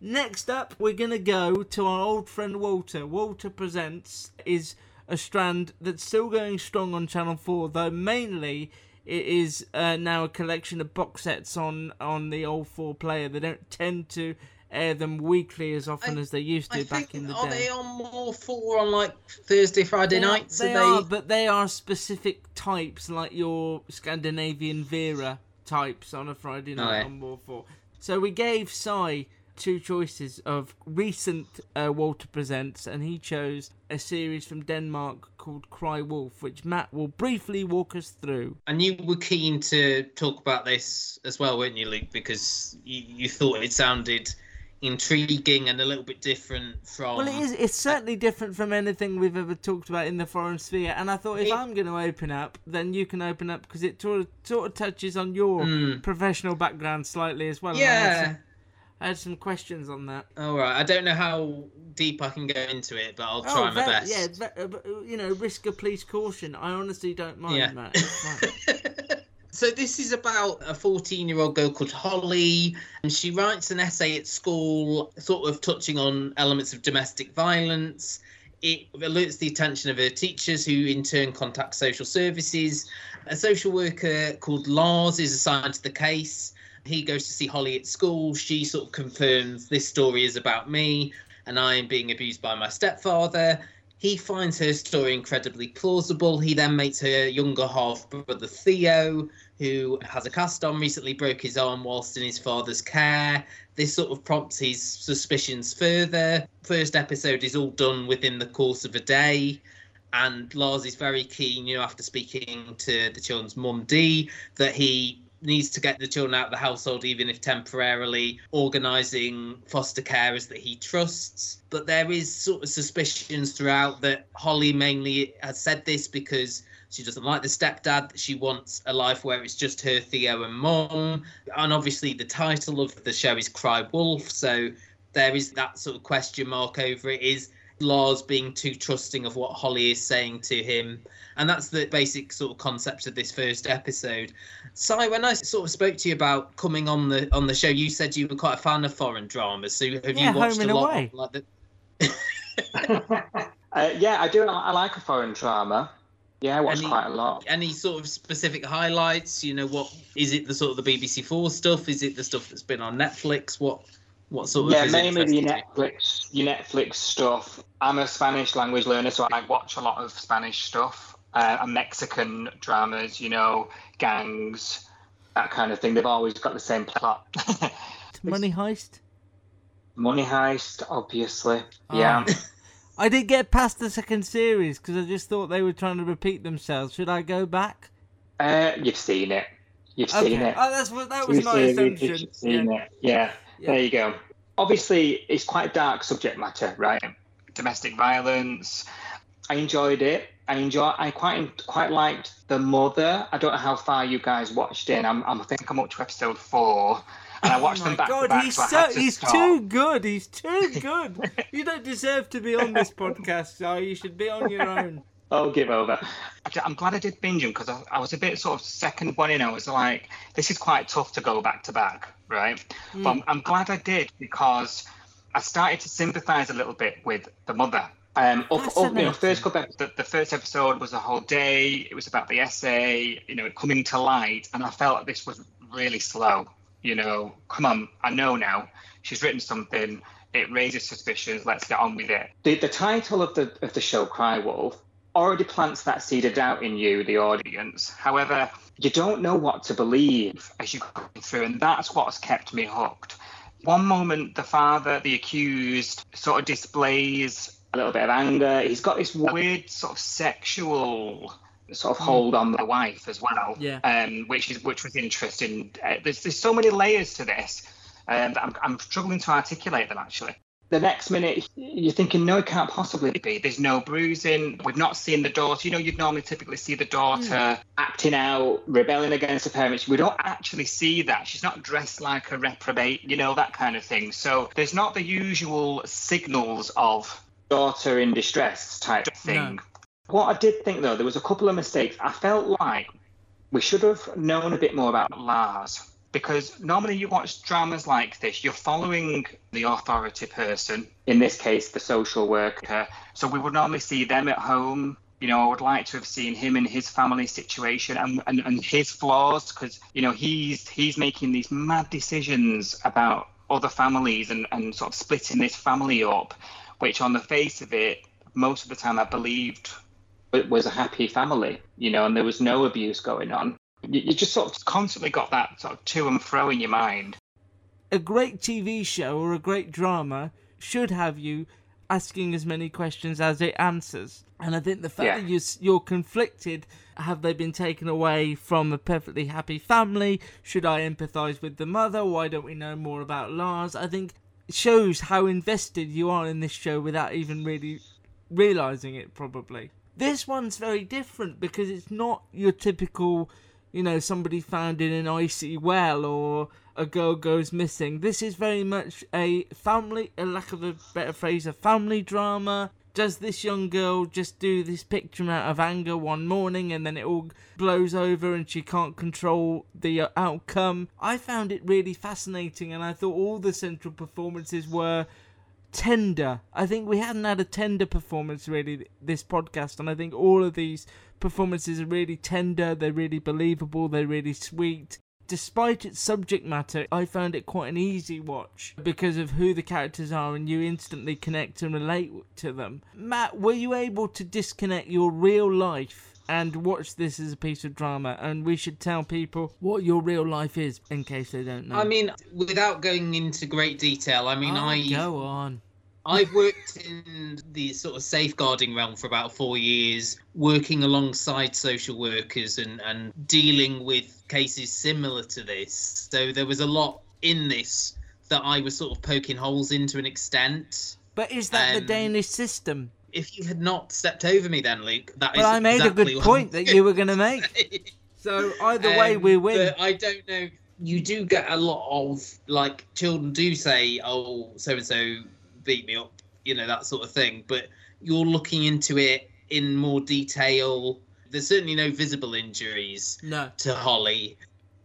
Next up, we're going to go to our old friend Walter. Walter Presents is a strand that's still going strong on Channel 4, though mainly it is uh, now a collection of box sets on, on the All 4 player. They don't tend to air them weekly as often as they used to I back think, in the are day. Are they on more four on like Thursday, Friday They are- nights? They are they? but they are specific types, like your Scandinavian Vera types on a Friday night Right. on More 4. So we gave Si two choices of recent uh, Walter Presents, and he chose a series from Denmark called Cry Wolf, which Matt will briefly walk us through. And you were keen to talk about this as well, weren't you, Luke? Because you, you thought it sounded intriguing and a little bit different from. Well, it is. It's certainly different from anything we've ever talked about in the foreign sphere. And I thought if It- I'm going to open up, then you can open up because it sort of, sort of touches on your Mm. professional background slightly as well. and I had Yeah. I had some questions on that. All right. I don't know how deep I can go into it, but I'll try my ve- best. Yeah, ve- uh, but, uh, you know, risk of police caution. I honestly don't mind, Yeah. Fine. [laughs] So this is about a 14-year-old girl called Holly, and she writes an essay at school, sort of touching on elements of domestic violence. It alerts the attention of her teachers, who in turn contact social services. A social worker called Lars is assigned to the case. He goes to see Holly at school. She sort of confirms this story is about me, and I am being abused by my stepfather. He finds her story incredibly plausible. He then meets her younger half brother Theo, who has a cast on, recently broke his arm whilst in his father's care. This sort of prompts his suspicions further. First episode is all done within the course of a day. And Lars is very keen, you know, after speaking to the children's mum Dee, that he needs to get the children out of the household, even if temporarily, organising foster carers that he trusts. But there is sort of suspicions throughout that Holly mainly has said this because she doesn't like the stepdad. She wants a life where it's just her, Theo, and mom. And obviously, the title of the show is Cry Wolf. So there is that sort of question mark over it. Is Lars being too trusting of what Holly is saying to him? And that's the basic sort of concept of this first episode. Si, when I sort of spoke to you about coming on the on the show, you said you were quite a fan of foreign dramas. So have Yeah, you watched Home a lot? Away. Of, like the, [laughs] Uh, yeah, I do. I like a foreign drama. Yeah, I watch Any- quite a lot. any sort of specific highlights? You know, what is it? The sort of the BBC Four stuff? Is it the stuff that's been on Netflix? What what sort of? Yeah, mainly the interesting to you? Netflix, your Netflix stuff. I'm a Spanish language learner, so I watch a lot of Spanish stuff uh, and Mexican dramas. You know, gangs, that kind of thing. They've always got the same plot. [laughs] Money Heist. Money heist, obviously. Ah. Yeah. [laughs] I did get past the second series because I just thought they were trying to repeat themselves. Should I go back? Uh, you've seen it. You've Okay. seen it. Oh, that's what that was Two my series, assumption. You've seen Yeah. it. Yeah. Yeah. There you go. Obviously, it's quite dark subject matter, right? Domestic violence. I enjoyed it. I enjoy. I quite quite liked the mother. I don't know how far you guys watched in. I'm, I'm I think I'm up to episode four, and I oh watched oh them back God, to back. he's so so to he's stop. too good. He's too good. you don't deserve to be on this podcast, so you should be on your own. I'll give over. I'm glad I did binge them because I, I was a bit sort of second one in. I was like, this is quite tough to go back to back, right? But I'm, I'm glad I did because I started to sympathise a little bit with the mother. Um, up, up, you know, first couple ep- the, the first episode was a whole day. It was about the essay, you know, coming to light, and I felt this was really slow. You know, come on, I know now. She's written something. It raises suspicions. Let's get on with it. The, the title of the of the show, Cry Wolf, already plants that seed of doubt in you, the audience. However, you don't know what to believe as you go through, and that's what's kept me hooked. One moment, the father, the accused, sort of displays a little bit of anger. He's got this weird sort of sexual sort of hold on the wife as well, Yeah. um, which is which was interesting. Uh, there's there's so many layers to this um, I'm, I'm struggling to articulate them actually. The next minute, you're thinking, no, it can't possibly be. There's no bruising. We've not seen the daughter. You know, you'd normally typically see the daughter hmm. acting out, rebelling against her parents. We don't actually see that. She's not dressed like a reprobate, you know, that kind of thing. So there's not the usual signals of daughter in distress type thing. What I did think, though, there was a couple of mistakes. I felt like we should have known a bit more about Lars because normally you watch dramas like this, you're following the authority person, in this case, the social worker. So we would normally see them at home. You know, I would like to have seen him in his family situation and, and, and his flaws because, you know, he's he's making these mad decisions about other families and, and sort of splitting this family up, which on the face of it, most of the time I believed it was a happy family, you know, and there was no abuse going on. You, you just sort of constantly got that sort of to and fro in your mind. a great TV show or a great drama should have you asking as many questions as it answers. And I think the fact Yeah. that you're, you're conflicted have they been taken away from a perfectly happy family? Should I empathise with the mother? Why don't we know more about Lars? I think it shows how invested you are in this show without even really realizing it, probably. This one's very different because it's not your typical, you know, somebody found in an icy well or a girl goes missing. This is very much a family, a lack of a better phrase, a family drama. Does this young girl just do this picture out of anger one morning and then it all blows over and she can't control the uh, outcome? I found it really fascinating and I thought all the central performances were tender. I think we hadn't had a tender performance really this podcast, and I think all of these performances are really tender. They're really believable. They're really sweet. Despite its subject matter, I found it quite an easy watch because of who the characters are, and you instantly connect and relate to them. Matt, were you able to disconnect your real life? And watch this as a piece of drama, and we should tell people what your real life is in case they don't know. I mean, without going into great detail, I mean, Oh, I go on. I've worked in the sort of safeguarding realm for about four years, working alongside social workers and, and dealing with cases similar to this. So there was a lot in this that I was sort of poking holes in to an extent. But is that the Um, Danish system? If you had not stepped over me then, Luke, that is But I made exactly a good point that you were going to make. [laughs] So either way, Um, we win. I don't know. You do get a lot of like children do say, "Oh, so and so beat me up," you know that sort of thing. But you're looking into it in more detail. There's certainly no visible injuries No. to Holly,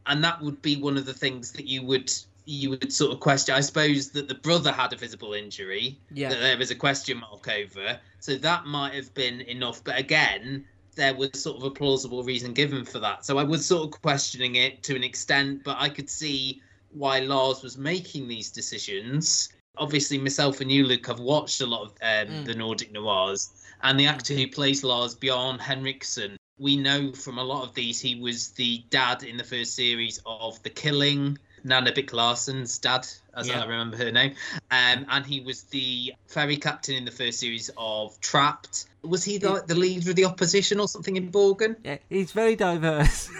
and that would be one of the things that you would you would sort of question. I suppose that the brother had a visible injury Yeah. that there was a question mark over, so that might have been enough. But again, there was sort of a plausible reason given for that. So I was sort of questioning it to an extent, but I could see why Lars was making these decisions. Obviously, myself and you, Luke, have watched a lot of um, Mm. the Nordic noirs, and the actor who plays Lars, Bjorn Henriksen, we know from a lot of these he was the dad in the first series of The Killing, Nanna Birk Larsen's dad, as Yeah. I remember her name, um, and he was the ferry captain in the first series of Trapped. Was he like the leader of the opposition or something in Borgen? Yeah, he's very diverse. [laughs]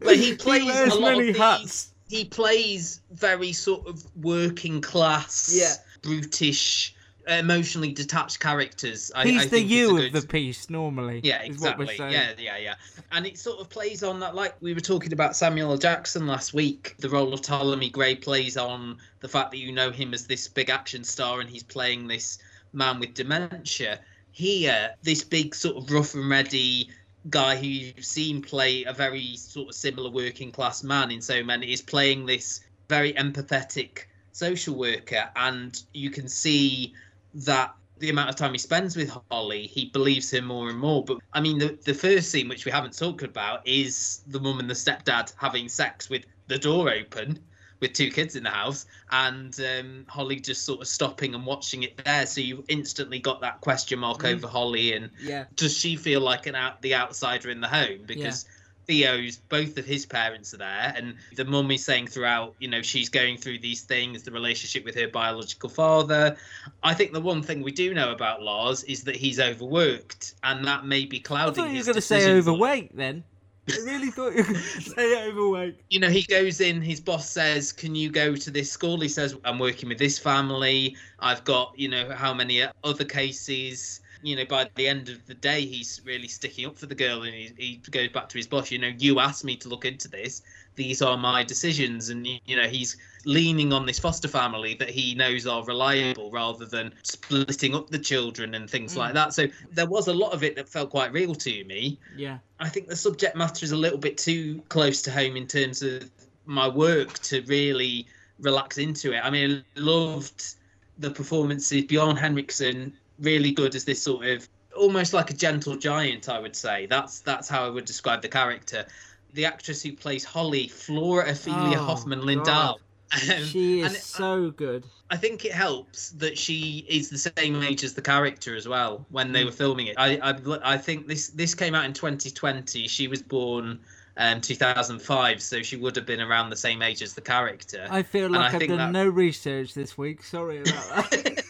But he plays wears a lot of these. hats. He plays very sort of working class, Yeah. brutish, emotionally detached characters. I, he's I the think you a of the piece normally. Yeah, is what we're exactly. Yeah, yeah, yeah. And it sort of plays on that, like we were talking about Samuel Jackson last week. The role of Ptolemy Gray plays on the fact that you know him as this big action star and he's playing this man with dementia. Here, this big sort of rough and ready guy who you've seen play a very sort of similar working class man in so many is playing this very empathetic social worker and you can see that the amount of time he spends with Holly, he believes her more and more. But I mean, the, the first scene, which we haven't talked about, is the mum and the stepdad having sex with the door open, with two kids in the house, and um, Holly just sort of stopping and watching it there. So you instantly got that question mark Mm. over Holly, and Yeah. does she feel like an out the outsider in the home because Theo's both of his parents are there, and the mum is saying throughout, you know, she's going through these things, the relationship with her biological father. I think the one thing we do know about Lars is that he's overworked, and that may be clouding. I thought you were going to say overweight then. I really thought you were going [laughs] to say overweight. you know, he goes in, his boss says, Can you go to this school? He says, I'm working with this family. I've got, you know, how many other cases. You know, by the end of the day, he's really sticking up for the girl and he, he goes back to his boss, you know, you asked me to look into this. These are my decisions. And, you know, he's leaning on this foster family that he knows are reliable rather than splitting up the children and things Mm. like that. So there was a lot of it that felt quite real to me. Yeah. I think the subject matter is a little bit too close to home in terms of my work to really relax into it. I mean, I loved the performances. Bjorn Henriksen, really good as this sort of almost like a gentle giant, I would say. That's that's how I would describe the character. The actress who plays Holly, Flora Ofelia Oh, Hofman. Lindahl. [laughs] Um, She is so good. I think it helps that she is the same age as the character as well when they Mm. were filming it. I, I I think this this came out in 2020. She was born um, 2005, so she would have been around the same age as the character. I feel like I I've done that- no research this week. Sorry about that. [laughs]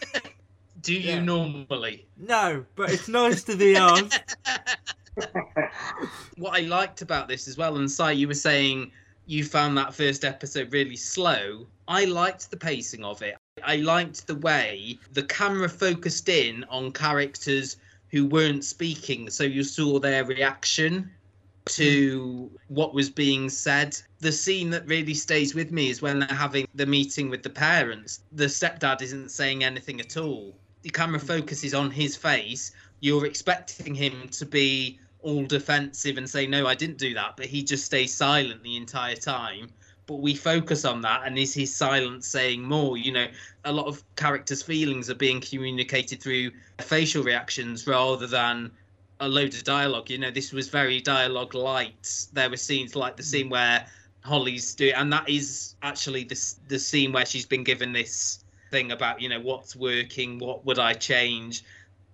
Do you Yeah. normally? no, but it's nice to be [laughs] asked. [laughs] What I liked about this as well, and Si, you were saying you found that first episode really slow. I liked the pacing of it. I liked the way the camera focused in on characters who weren't speaking, so you saw their reaction to what was being said. The scene that really stays with me is when they're having the meeting with the parents. The stepdad isn't saying anything at all. The camera focuses on his face. You're expecting him to be all defensive and say, No, I didn't do that. But he just stays silent the entire time. But we focus on that, and is his silence saying more? You know, a lot of characters' feelings are being communicated through facial reactions rather than a load of dialogue. You know, this was very dialogue light. There were scenes like the scene mm. where Holly's doing, and that is actually the the scene where she's been given this thing about you know what's working, what would I change.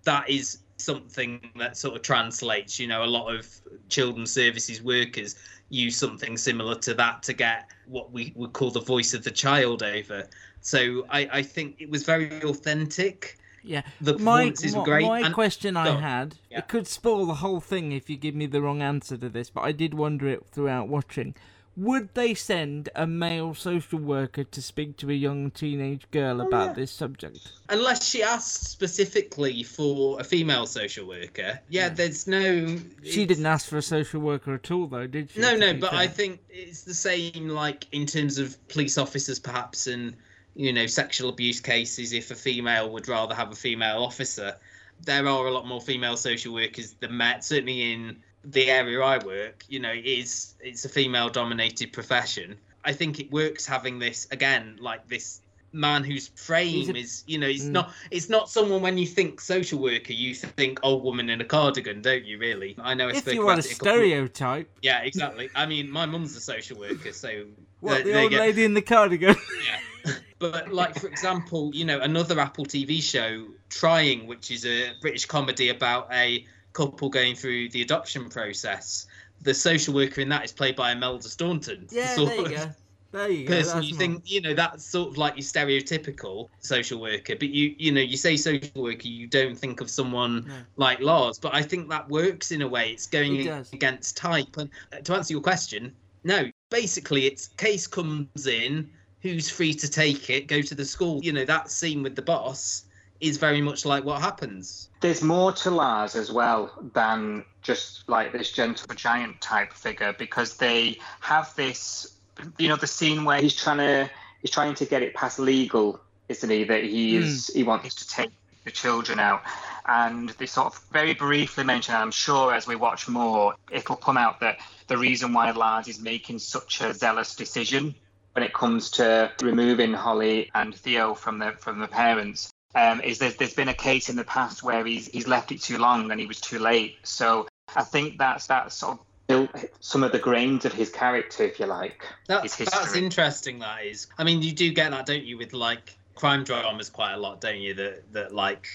That is something that sort of translates. You know, a lot of children's services workers use something similar to that to get what we would call the voice of the child over. So I, I think it was very authentic. Yeah. The performances my, were great. my and- question I on. had, Yeah. it could spoil the whole thing if you give me the wrong answer to this, but I did wonder it throughout watching. Would they send a male social worker to speak to a young teenage girl Oh, about this subject? Unless she asked specifically for a female social worker. Yeah, there's no. She didn't ask for a social worker at all, though, did she? No, no, be but I think it's the same, like in terms of police officers, perhaps, and you know, sexual abuse cases. If a female would rather have a female officer, there are a lot more female social workers than men. Certainly in the area I work, you know, is it's a female-dominated profession. I think it works having this again, like this man whose frame a- is, you know, it's Mm. not it's not someone when you think social worker, you think old woman in a cardigan, don't you? Really? I know. it's If you want a stereotype, yeah, exactly. I mean, my mum's a social worker, so [laughs] what, there- the old lady in the cardigan? [laughs] Yeah. But like for example, you know, another Apple TV show, Trying, which is a British comedy about a couple going through the adoption process. The social worker in that is played by Imelda Staunton. yeah, there you go. [laughs] There you go. Person, that's you think you know that's sort of like your stereotypical social worker, but you you know you say social worker, you don't think of someone No. like Lars. But I think that works in a way. It's going It against type. And uh, to answer your question, no. Basically, it's case comes in, who's free to take it, go to the school. You know that scene with the boss is very much like what happens. There's more to Lars as well than just like this gentle giant type figure because they have this, you know, the scene where he's trying to he's trying to get it past legal, isn't he? That he is hmm. he wants to take the children out, and they sort of very briefly mention. I'm sure as we watch more, it'll come out that the reason why Lars is making such a zealous decision when it comes to removing Holly and Theo from the from the parents um, is there's, there's been a case in the past where he's he's left it too long and he was too late. So I think that's that sort of built some of the grains of his character, if you like. That's his that's interesting. That is. I mean, you do get that, don't you, with like crime dramas quite a lot, don't you? That that like.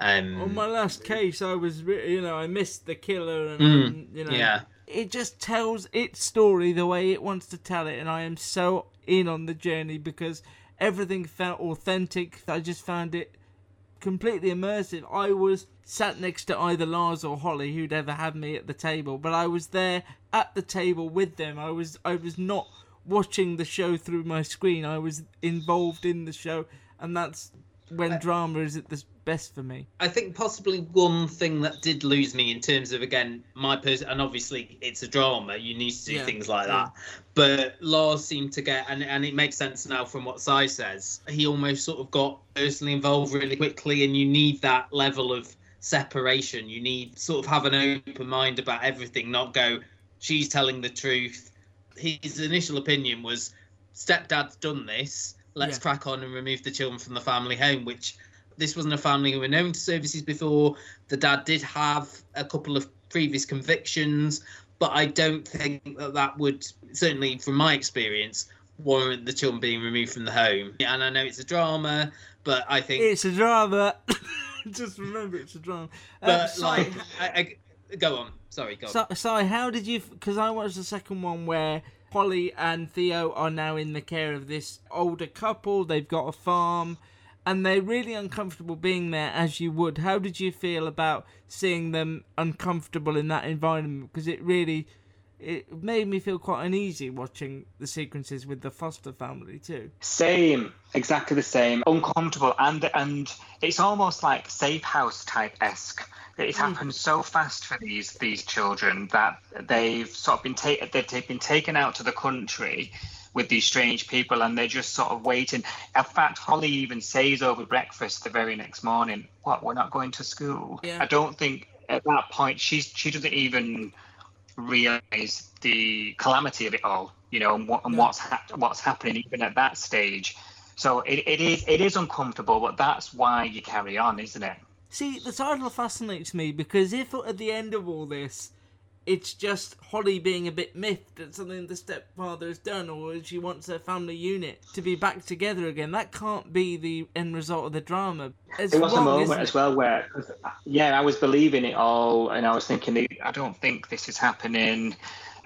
Um, On my last case, I was, you know, I missed the killer, and Mm, you know, yeah. it just tells its story the way it wants to tell it, and I am so in on the journey because everything felt authentic. I just found it completely immersive. I was sat next to either Lars or Holly, who'd ever had me at the table, but I was there at the table with them. I was, I was not watching the show through my screen. I was involved in the show, and that's when drama is at the best for me. I think possibly one thing that did lose me in terms of again my person, and obviously it's a drama. You need to do Yeah, things like yeah. that. But Lars seemed to get, and and it makes sense now from what Si says. He almost sort of got personally involved really quickly, and you need that level of separation. You need sort of have an open mind about everything, not go. She's telling the truth. His initial opinion was, stepdad's done this. Let's Yeah. crack on and remove the children from the family home, which this wasn't a family who were known to services before. The dad did have a couple of previous convictions, but I don't think that that would, certainly from my experience, warrant the children being removed from the home. And I know it's a drama, but I think. It's a drama. [coughs] Just remember, it's a drama. Um, but like, I, I, go on. Sorry, go on. So, sorry, how did you? Because I watched the second one where Holly and Theo are now in the care of this older couple. They've got a farm, and they're really uncomfortable being there, as you would. How did you feel about seeing them uncomfortable in that environment? Because it really. It made me feel quite uneasy watching the sequences with the Foster family too. Same, exactly the same. Uncomfortable, and and it's almost like safe house type esque. It's hmm. happened so fast for these these children that they've sort of been taken they've been taken out to the country with these strange people and they're just sort of waiting. In fact, Holly even says over breakfast the very next morning, "What? We're not going to school." Yeah. I don't think at that point she's she doesn't even realize the calamity of it all, you know, and, what, and what's ha- what's happening even at that stage. So it, it is it is uncomfortable, but that's why you carry on, isn't it? See, the title fascinates me because if at the end of all this, it's just Holly being a bit miffed at something the stepfather has done, or she wants her family unit to be back together again, that can't be the end result of the drama. It's there was wrong, a moment as well where, yeah, I was believing it all, and I was thinking, I don't think this is happening.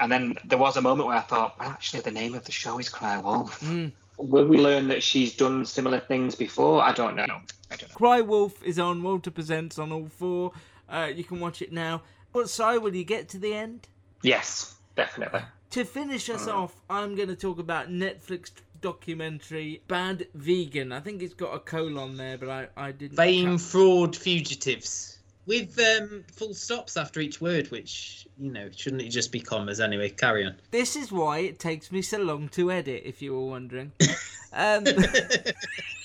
And then there was a moment where I thought, well, actually, the name of the show is Cry Wolf. Mm. Will we learn that she's done similar things before? I don't know. I don't. Cry Wolf is on Walter Presents on All 4. Uh, you can watch it now. But sorry, will you get to the end? Yes, definitely. To finish us off, I'm going to talk about Netflix documentary Bad Vegan. I think it's got a colon there, but I, I didn't. Fame, cap- fraud, fugitives. With um, full stops after each word, which, you know, shouldn't it just be commas anyway? Carry on. This is why it takes me so long to edit, if you were wondering. [laughs] um, [laughs]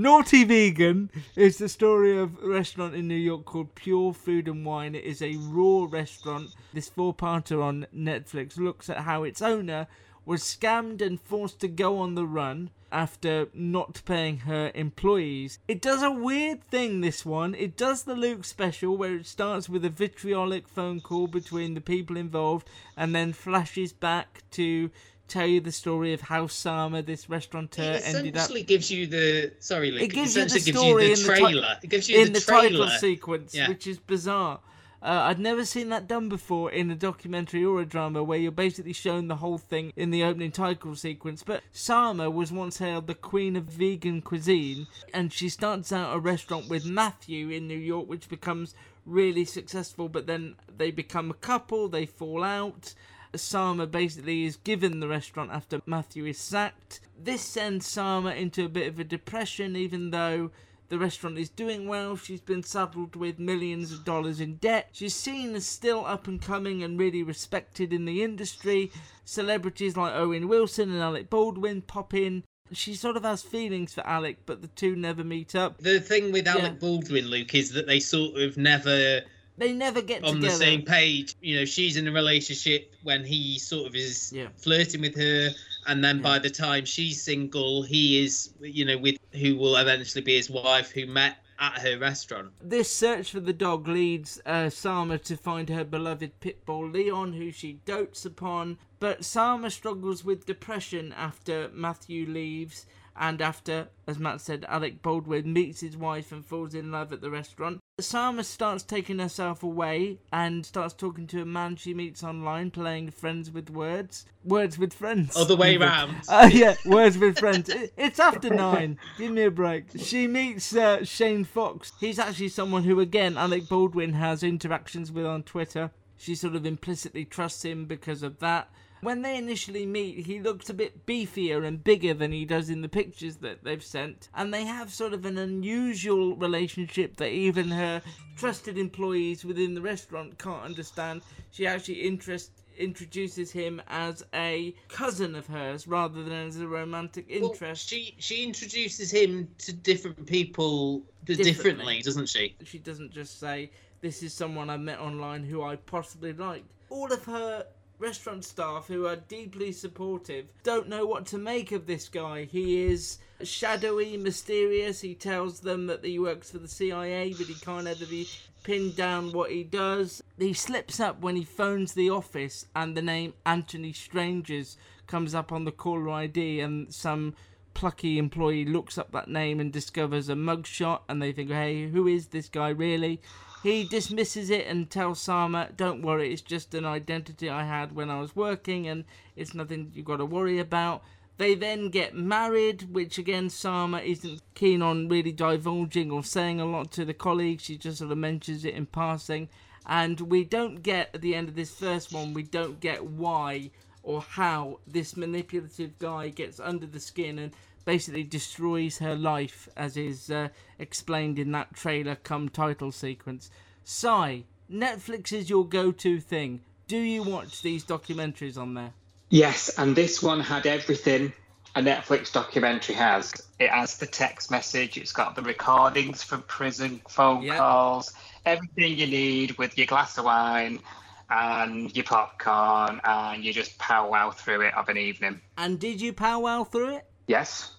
Naughty Vegan is the story of a restaurant in New York called Pure Food and Wine. It is a raw restaurant. This four-parter on Netflix looks at how its owner was scammed and forced to go on the run after not paying her employees. It does a weird thing, this one. It does the Luke special where it starts with a vitriolic phone call between the people involved and then flashes back to tell you the story of how Sarma, this restaurateur, It ended up. essentially gives you the sorry, Luke. It gives you the story you the the ti- trailer. it gives you in the, the, trailer. title sequence, Yeah. which is bizarre. Uh, I'd never seen that done before in a documentary or a drama where you're basically shown the whole thing in the opening title sequence. But Sarma was once hailed the queen of vegan cuisine, and she starts out a restaurant with Matthew in New York, which becomes really successful. But then they become a couple, they fall out. Sarma basically is given the restaurant after Matthew is sacked. This sends Sarma into a bit of a depression, even though the restaurant is doing well. She's been saddled with millions of dollars in debt. She's seen as still up and coming and really respected in the industry. Celebrities like Owen Wilson and Alec Baldwin pop in. She sort of has feelings for Alec, but the two never meet up. The thing with Alec Yeah. Baldwin, Luke, is that they sort of never They never get on together. the same page. You know, she's in a relationship when he sort of is Yeah. flirting with her, and then by the time she's single, he is, you know, with who will eventually be his wife, who met at her restaurant. This search for the dog leads uh, Sarma to find her beloved pit bull Leon, who she dotes upon. But Sarma struggles with depression after Matthew leaves, and after, as Matt said, Alec Baldwin meets his wife and falls in love at the restaurant. Sarma starts taking herself away and starts talking to a man she meets online, playing friends with words. Words with friends. Other way round. [laughs] Uh, yeah, words with friends. It- It's after nine. Give me a break. She meets uh, Shane Fox. He's actually someone who, again, Alec Baldwin has interactions with on Twitter. She sort of implicitly trusts him because of that. When they initially meet, he looks a bit beefier and bigger than he does in the pictures that they've sent, and they have sort of an unusual relationship that even her trusted employees within the restaurant can't understand. She actually interest introduces him as a cousin of hers rather than as a romantic Well, interest. she she introduces him to different people Differently. differently, doesn't she? She doesn't just say, This is someone I met online who I possibly like. All of her restaurant staff, who are deeply supportive, don't know what to make of this guy. He is shadowy, mysterious. He tells them that he works for the CIA, but he can't ever be pinned down what he does. He slips up when he phones the office, and the name Anthony Strangis comes up on the caller ID, and some plucky employee looks up that name and discovers a mugshot, and they think, hey, who is this guy really? He dismisses it and tells Sarma, don't worry, it's just an identity I had when I was working, and it's nothing you've got to worry about. They then get married, which again, Sarma isn't keen on really divulging or saying a lot to the colleagues. She just sort of mentions it in passing. And we don't get, at the end of this first one, we don't get why or how this manipulative guy gets under the skin and basically destroys her life, as is uh, explained in that trailer come title sequence. Si, Netflix is your go to thing. Do you watch these documentaries on there? Yes, and this one had everything a Netflix documentary has. It has the text message, it's got the recordings from prison phone Yep. calls, everything you need with your glass of wine and your popcorn, and you just powwow through it of an evening. And did you powwow through it? Yes,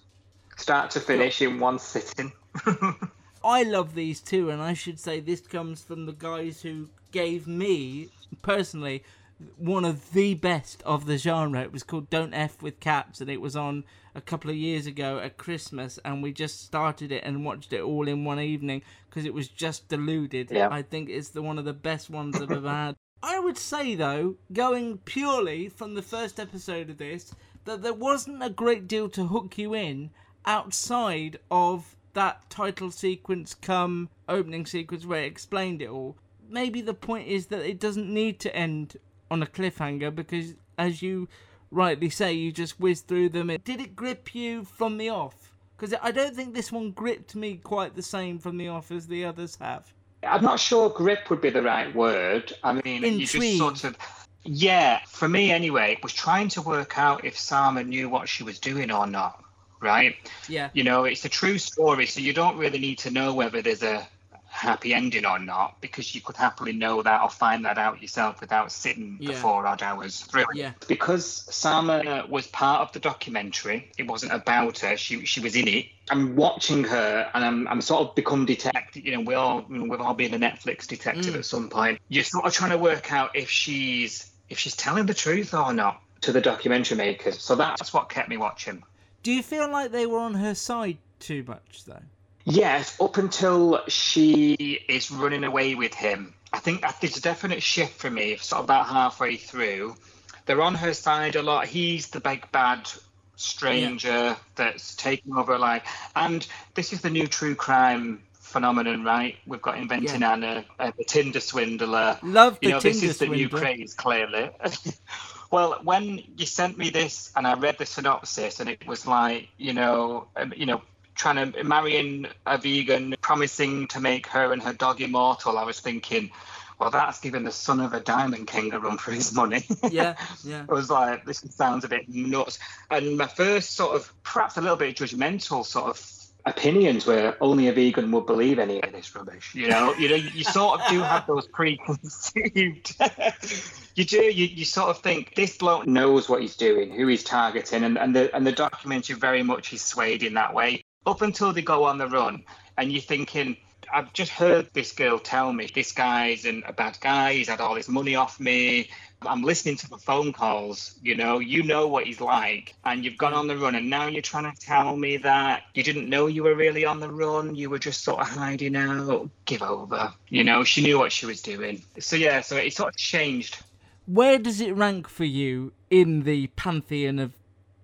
start to finish in one sitting. [laughs] I love these too, and I should say this comes from the guys who gave me, personally, one of the best of the genre. It was called Don't F with Cats, and it was on a couple of years ago at Christmas, and we just started it and watched it all in one evening because it was just deluded. Yeah. I think it's the one of the best ones I've ever had. I would say though, going purely from the first episode of this, that there wasn't a great deal to hook you in outside of that title sequence come opening sequence where it explained it all. Maybe the point is that it doesn't need to end on a cliffhanger because as you rightly say, you just whiz through them. Did it grip you from the off? Because I don't think this one gripped me quite the same from the off as the others have. I'm not sure grip would be the right word. I mean, you just sort of. Yeah, for me anyway, it was trying to work out if Sarma knew what she was doing or not, right? Yeah. You know, it's a true story, so you don't really need to know whether there's a happy ending or not, because you could happily know that or find that out yourself without sitting the Yeah. four odd hours through. Yeah. Because Sarma was part of the documentary, it wasn't about her. She she was in it. I'm watching her, and I'm I'm sort of become detective. You know, we all you know, we've all been a Netflix detective Mm. at some point. You're sort of trying to work out if she's if she's telling the truth or not to the documentary makers. So that's what kept me watching. Do you feel like they were on her side too much though? Yes, up until she is running away with him. I think there's a definite shift for me, sort of about halfway through. They're on her side a lot. He's the big bad stranger that's taking over her life. And this is the new true crime phenomenon, right? We've got Inventing Yeah. Anna, uh, the Tinder swindler. Love the you know, this Tinder is the new craze, clearly. [laughs] well, when you sent me this and I read the synopsis, and it was like, you know, um, you know, trying to marrying a vegan, promising to make her and her dog immortal, I was thinking, well, that's giving the son of a diamond king a run for his money. Yeah, [laughs] yeah. I was like, this sounds a bit nuts. And my first sort of, perhaps a little bit judgmental sort of opinions where only a vegan would believe any of this rubbish. You know, you know, you sort of do have those preconceived. [laughs] you do. You, you sort of think this bloke knows what he's doing, who he's targeting, and, and the and the documentary very much is swayed in that way. Up until they go on the run, and you're thinking. I've just heard this girl tell me this guy's an, a bad guy. He's had all his money off me. I'm listening to the phone calls. You know, you know what he's like, and you've gone on the run, and now you're trying to tell me that you didn't know you were really on the run. You were just sort of hiding out. Give over. You know, she knew what she was doing. So yeah, so it sort of changed. Where does it rank for you in the pantheon of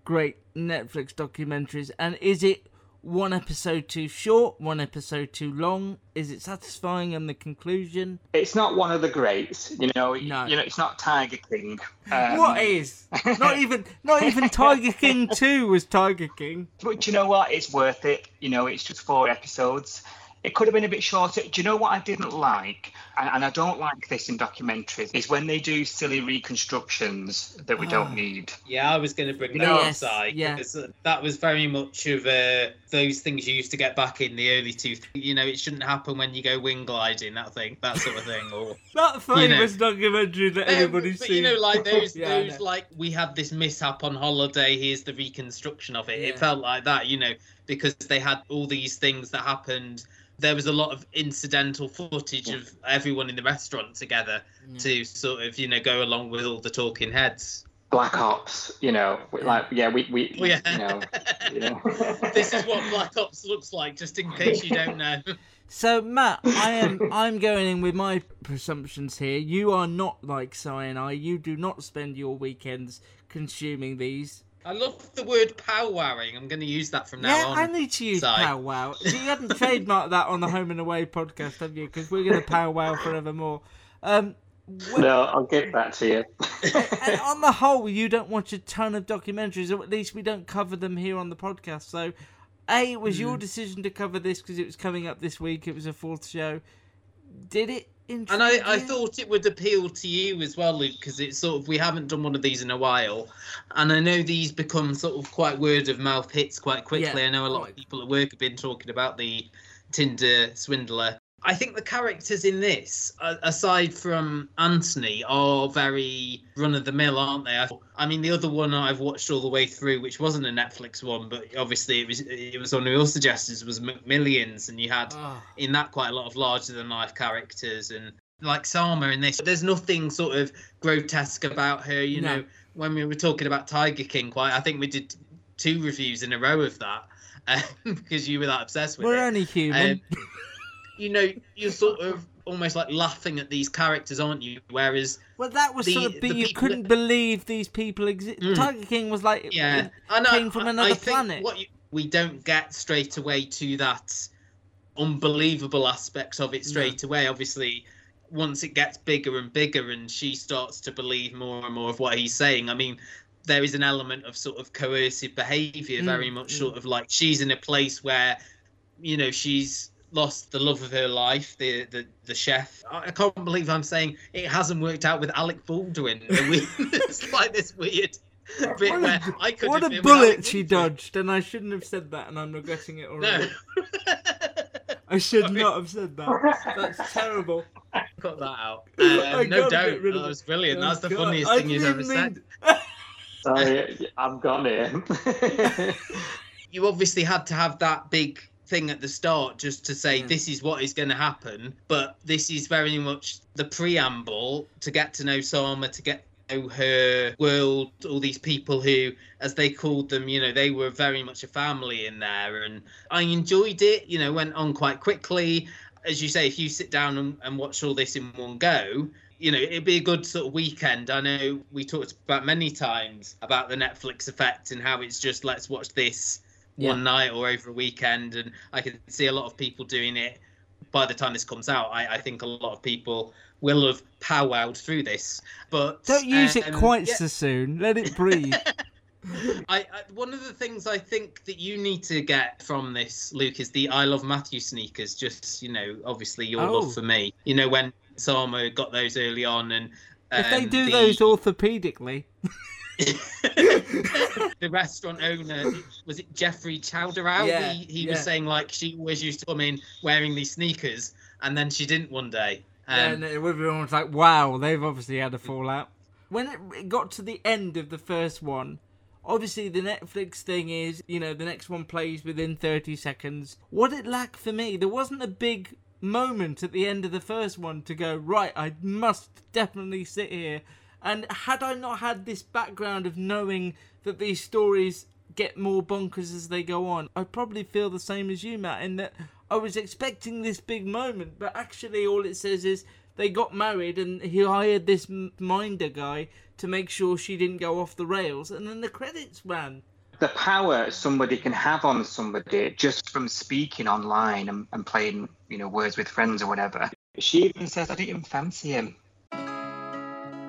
great Netflix documentaries? And is it one episode too short, one episode too long? Is it satisfying in the conclusion? It's not one of the greats. You know, No. you know, it's not Tiger King. Um, what is? [laughs] Not even not even Tiger King 2 was Tiger King. But you know what? It's worth it. You know, it's just four episodes. It could have been a bit shorter. Do you know what I didn't like? And, and I don't like this in documentaries, is when they do silly reconstructions that we Ah. don't need. Yeah, I was going to bring that know- up, Yes, Si, yeah. 'cause, that was very much of uh, those things you used to get back in the early two. You know, it shouldn't happen when you go wing gliding, that thing, that sort of thing, or [laughs] That You know. famous documentary that Um, everybody's but seen. you know, like those, [laughs] Yeah, those know. like we had this mishap on holiday. Here's the reconstruction of it. Yeah. It felt like that, you know, because they had all these things that happened. There was a lot of incidental footage of everyone in the restaurant together Yeah. to sort of, you know, go along with all the talking heads. Black Ops, you know, like yeah, we we Oh, yeah. you know, [laughs] you know. this is what Black Ops looks like, just in case you don't know. [laughs] So Matt, I am I'm going in with my presumptions here. You are not like Si and I. You do not spend your weekends consuming these. I love the word powwowing. I'm going to use that from now yeah, on. I need to use Si. powwow. You hadn't trademarked that on the Home and Away podcast, have you? Because we're going to powwow forevermore. Um, No, I'll get that to you. [laughs] and on the whole, you don't watch a ton of documentaries, or at least we don't cover them here on the podcast. So, A, it was your Mm. decision to cover this because it was coming up this week. It was a fourth show. Did it intrigue And I, I thought it would appeal to you as well, Luke, because it's sort of we haven't done one of these in a while, and I know these become sort of quite word of mouth hits quite quickly. Yeah, I know a lot of people at work have been talking about the Tinder swindler. I think the characters in this, aside from Anthony, are very run of the mill, aren't they? I, I mean, the other one I've watched all the way through, which wasn't a Netflix one, but obviously it was it was on your suggestions, was Millions, and you had Ah. in that quite a lot of larger than life characters and like Sarma in this there's nothing sort of grotesque about her you No. know when we were talking about Tiger King quite I think we did two reviews in a row of that um, [laughs] because you were that obsessed with it. We're only human. Um, [laughs] you know you're sort of almost like laughing at these characters aren't you whereas well, that was the- sort of, the you couldn't believe these people exist. Mm. Tiger King was like, yeah I know, came from I- another I planet. what you, we don't get straight away to that unbelievable aspects of it straight away obviously once it gets bigger and bigger and she starts to believe more and more of what he's saying i mean there is an element of sort of coercive behavior Mm, very much mm. sort of like she's in a place where you know she's lost the love of her life the the, the chef I, I can't believe i'm saying it hasn't worked out with alec baldwin [laughs] it's like this weird bit What where a, i could what have a been with Alec bullet she dodged, and I shouldn't have said that, and I'm regretting it already. no already. [laughs] I should not have said that. That's [laughs] terrible. cut that out I um, no gotta get don't rid of that was brilliant Oh, that's the God. funniest I thing you've didn't ever said Sorry, I've gone in. you obviously had to have that big thing at the start just to say Mm. this is what is going to happen but this is very much the preamble to get to know Sarma to get to know her world all these people who as they called them you know they were very much a family in there and I enjoyed it you know went on quite quickly as you say if you sit down and, and watch all this in one go you know it'd be a good sort of weekend i know we talked about many times about the netflix effect and how it's just let's watch this Yeah. one night or over a weekend and i can see a lot of people doing it by the time this comes out i, I think a lot of people will have powwowed through this but Don't use it um, quite yeah, so soon. Let it breathe. [laughs] I, I one of the things I think that you need to get from this, Luke, is the I love Matthew sneakers. Just you know, obviously your Oh. love for me. You know when Sarma got those early on, and if they um, do the- those orthopedically, [laughs] the restaurant owner was it Jeffrey Chodorow? Yeah, he he yeah. was saying like she always used to come in wearing these sneakers, and then she didn't one day. Um, and everyone was like, "Wow, they've obviously had a fallout." When it- it got to the end of the first one, obviously the Netflix thing is, you know, the next one plays within 30 seconds. What it lacked for me, there wasn't a big moment at the end of the first one to go, right, I must definitely sit here. And had I not had this background of knowing that these stories get more bonkers as they go on, I'd probably feel the same as you, Matt, in that I was expecting this big moment, but actually all it says is they got married and he hired this minder guy to make sure she didn't go off the rails, and then the credits ran. the power somebody can have on somebody just from speaking online and, and playing, you know, words with friends or whatever. She even says, I didn't even fancy him.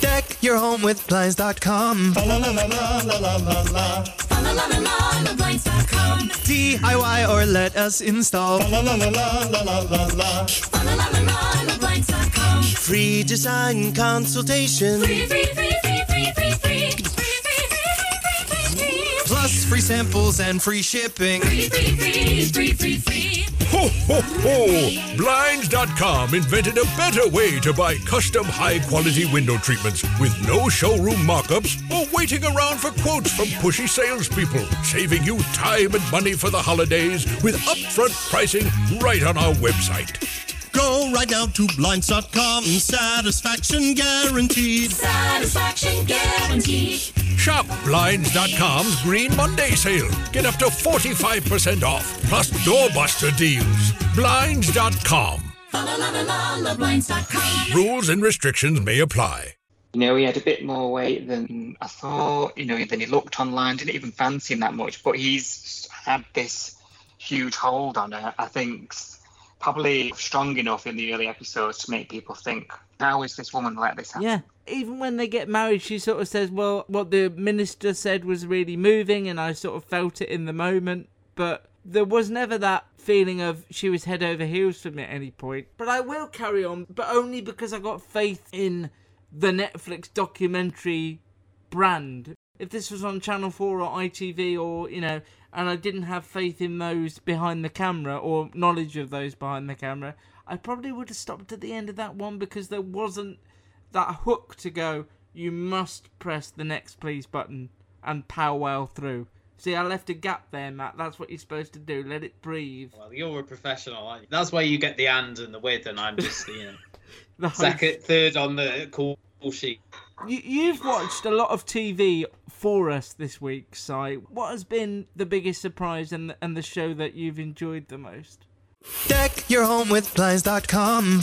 Deck your home with Blinds.com. DIY or let us install. Free design consultation. Plus free samples and free shipping. Free, free, free, free, free, free. Ho, ho, ho! Blinds.com invented a better way to buy custom high quality window treatments with no showroom markups or waiting around for quotes from pushy salespeople, saving you time and money for the holidays with upfront pricing right on our website. Go right now to blinds.com. Satisfaction guaranteed. Satisfaction guaranteed. Shop Blinds.com's Green Monday sale. Get up to 45% off, plus doorbuster deals. Blinds.com. La la la la la la blinds.com. Rules and restrictions may apply. You know, he had a bit more weight than I thought, you know, than he looked online. Didn't even fancy him that much, but he's had this huge hold on her. I think probably strong enough in the early episodes to make people think, how is this woman let this happen? Yeah. Even when they get married, she sort of says, Well, what the minister said was really moving, and I sort of felt it in the moment. But there was never that feeling of she was head over heels for me at any point. But I will carry on, but only because I got faith in the Netflix documentary brand. If this was on Channel 4 or ITV or, you know, and I didn't have faith in those behind the camera or knowledge of those behind the camera, I probably would have stopped at the end of that one because there wasn't that hook to go, you must press the next please button and powwow through. See, I left a gap there, Matt. That's what you're supposed to do. Let it breathe. Well, you're a professional, aren't you? That's why you get the and and the with, and I'm just, you know, [laughs] The second, third on the call sheet you, have watched a lot of TV for us this week, Si. What has been the biggest surprise and the, and the show that you've enjoyed the most? Deck your home with blinds.com.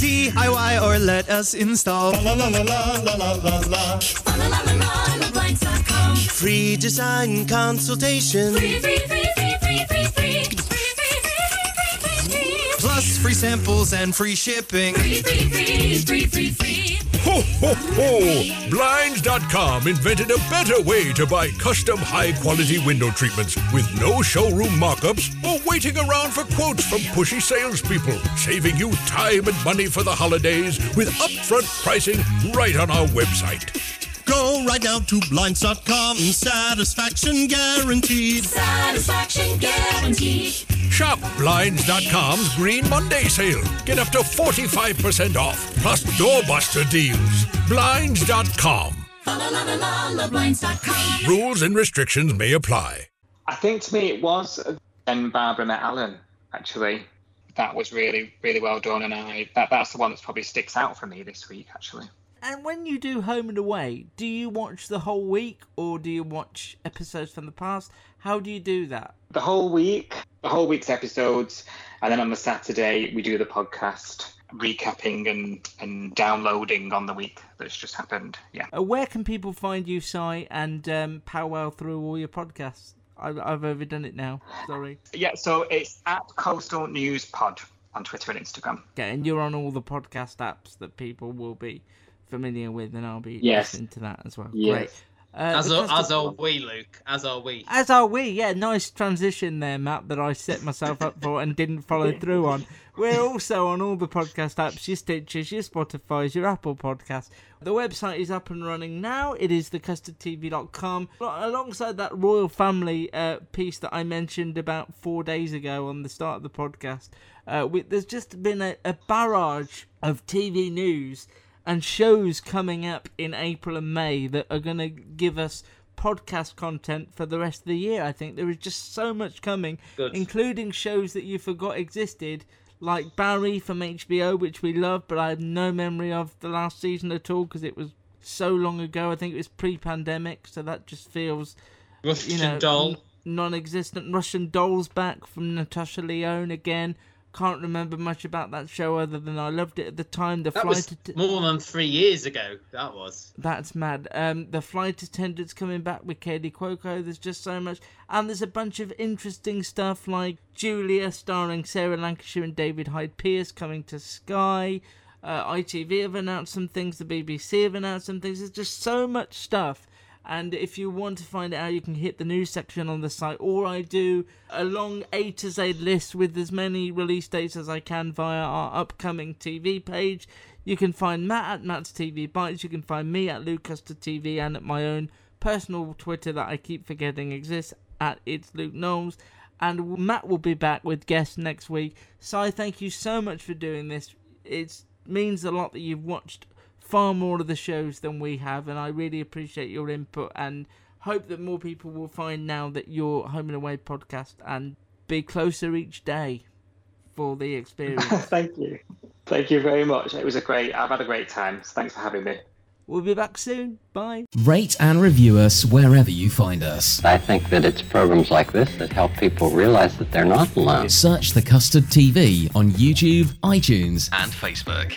DIY or let us install. Free design consultation. Free, free, free, free. Samples and free shipping. Free, free, free, free, free, free. Ho, ho, ho! Blinds.com invented a better way to buy custom high quality window treatments with no showroom markups or waiting around for quotes from pushy salespeople, saving you time and money for the holidays with upfront pricing right on our website. Go right now to blinds.com. Satisfaction guaranteed. Satisfaction guaranteed. Shop Blinds.com's Green Monday sale. Get up to 45% off, plus doorbuster deals. Blinds.com. Blinds.com. Rules and restrictions may apply. I think to me it was uh, when Barbara met Alan, actually. That was really, really well done, and I that, that's the one that probably sticks out for me this week, actually. And when you do Home and Away, do you watch the whole week or do you watch episodes from the past? How do you do that? The whole week, the whole week's episodes, and then on the Saturday we do the podcast, recapping and, and downloading on the week that's just happened. Yeah. Uh, where can people find you, Si, and um, powwow through all your podcasts? I've, I've overdone it now. Sorry. Yeah, so it's at Coastal News Pod on Twitter and Instagram. Okay, and you're on all the podcast apps that people will be familiar with, and I'll be Yes. listening to that as well. Yes. Great. Uh, As are, as are we, Luke. As are we. As are we, yeah. Nice transition there, Matt, that I set myself up for and didn't follow [laughs] through on. We're also on all the podcast apps, your Stitchers, your Spotify's, your Apple Podcasts. The website is up and running now. It is thecustardtv.com. Alongside that royal family uh, piece that I mentioned about four days ago on the start of the podcast, uh, we, there's just been a, a barrage of TV news and shows coming up in April and May that are going to give us podcast content for the rest of the year. I think there is just so much coming, Good. including shows that you forgot existed, like Barry from HBO, which we love, but I have no memory of the last season at all because it was so long ago. I think it was pre-pandemic, so that just feels Russian you know doll. n- non-existent. Russian dolls back from Natasha Lyonne again. Can't remember much about that show other than I loved it at the time. The That flight was att- more than three years ago. That was. that's mad. Um, the flight attendants coming back with Katie Cuoco. There's just so much, and there's a bunch of interesting stuff like Julia, starring Sarah Lancashire and David Hyde Pierce, coming to Sky. Uh, ITV have announced some things. The BBC have announced some things. There's just so much stuff. And if you want to find out, you can hit the news section on the site, or I do a long A to Z list with as many release dates as I can via our upcoming TV page. You can find Matt at Matt's TV Bites. You can find me at Luke Custard TV and at my own personal Twitter that I keep forgetting exists at It's Luke Knowles. And Matt will be back with guests next week. Si, thank you so much for doing this. It means a lot that you've watched far more of the shows than we have, and I really appreciate your input and hope that more people will find now that your Home and Away podcast and be closer each day for the [laughs] experience. Thank you. Thank you very much. It was a great, I've had a great time. So thanks for having me. We'll be back soon. Bye. Rate and review us wherever you find us. I think that it's programs like this that help people realize that they're not alone. Search the Custard TV on YouTube, iTunes, and Facebook.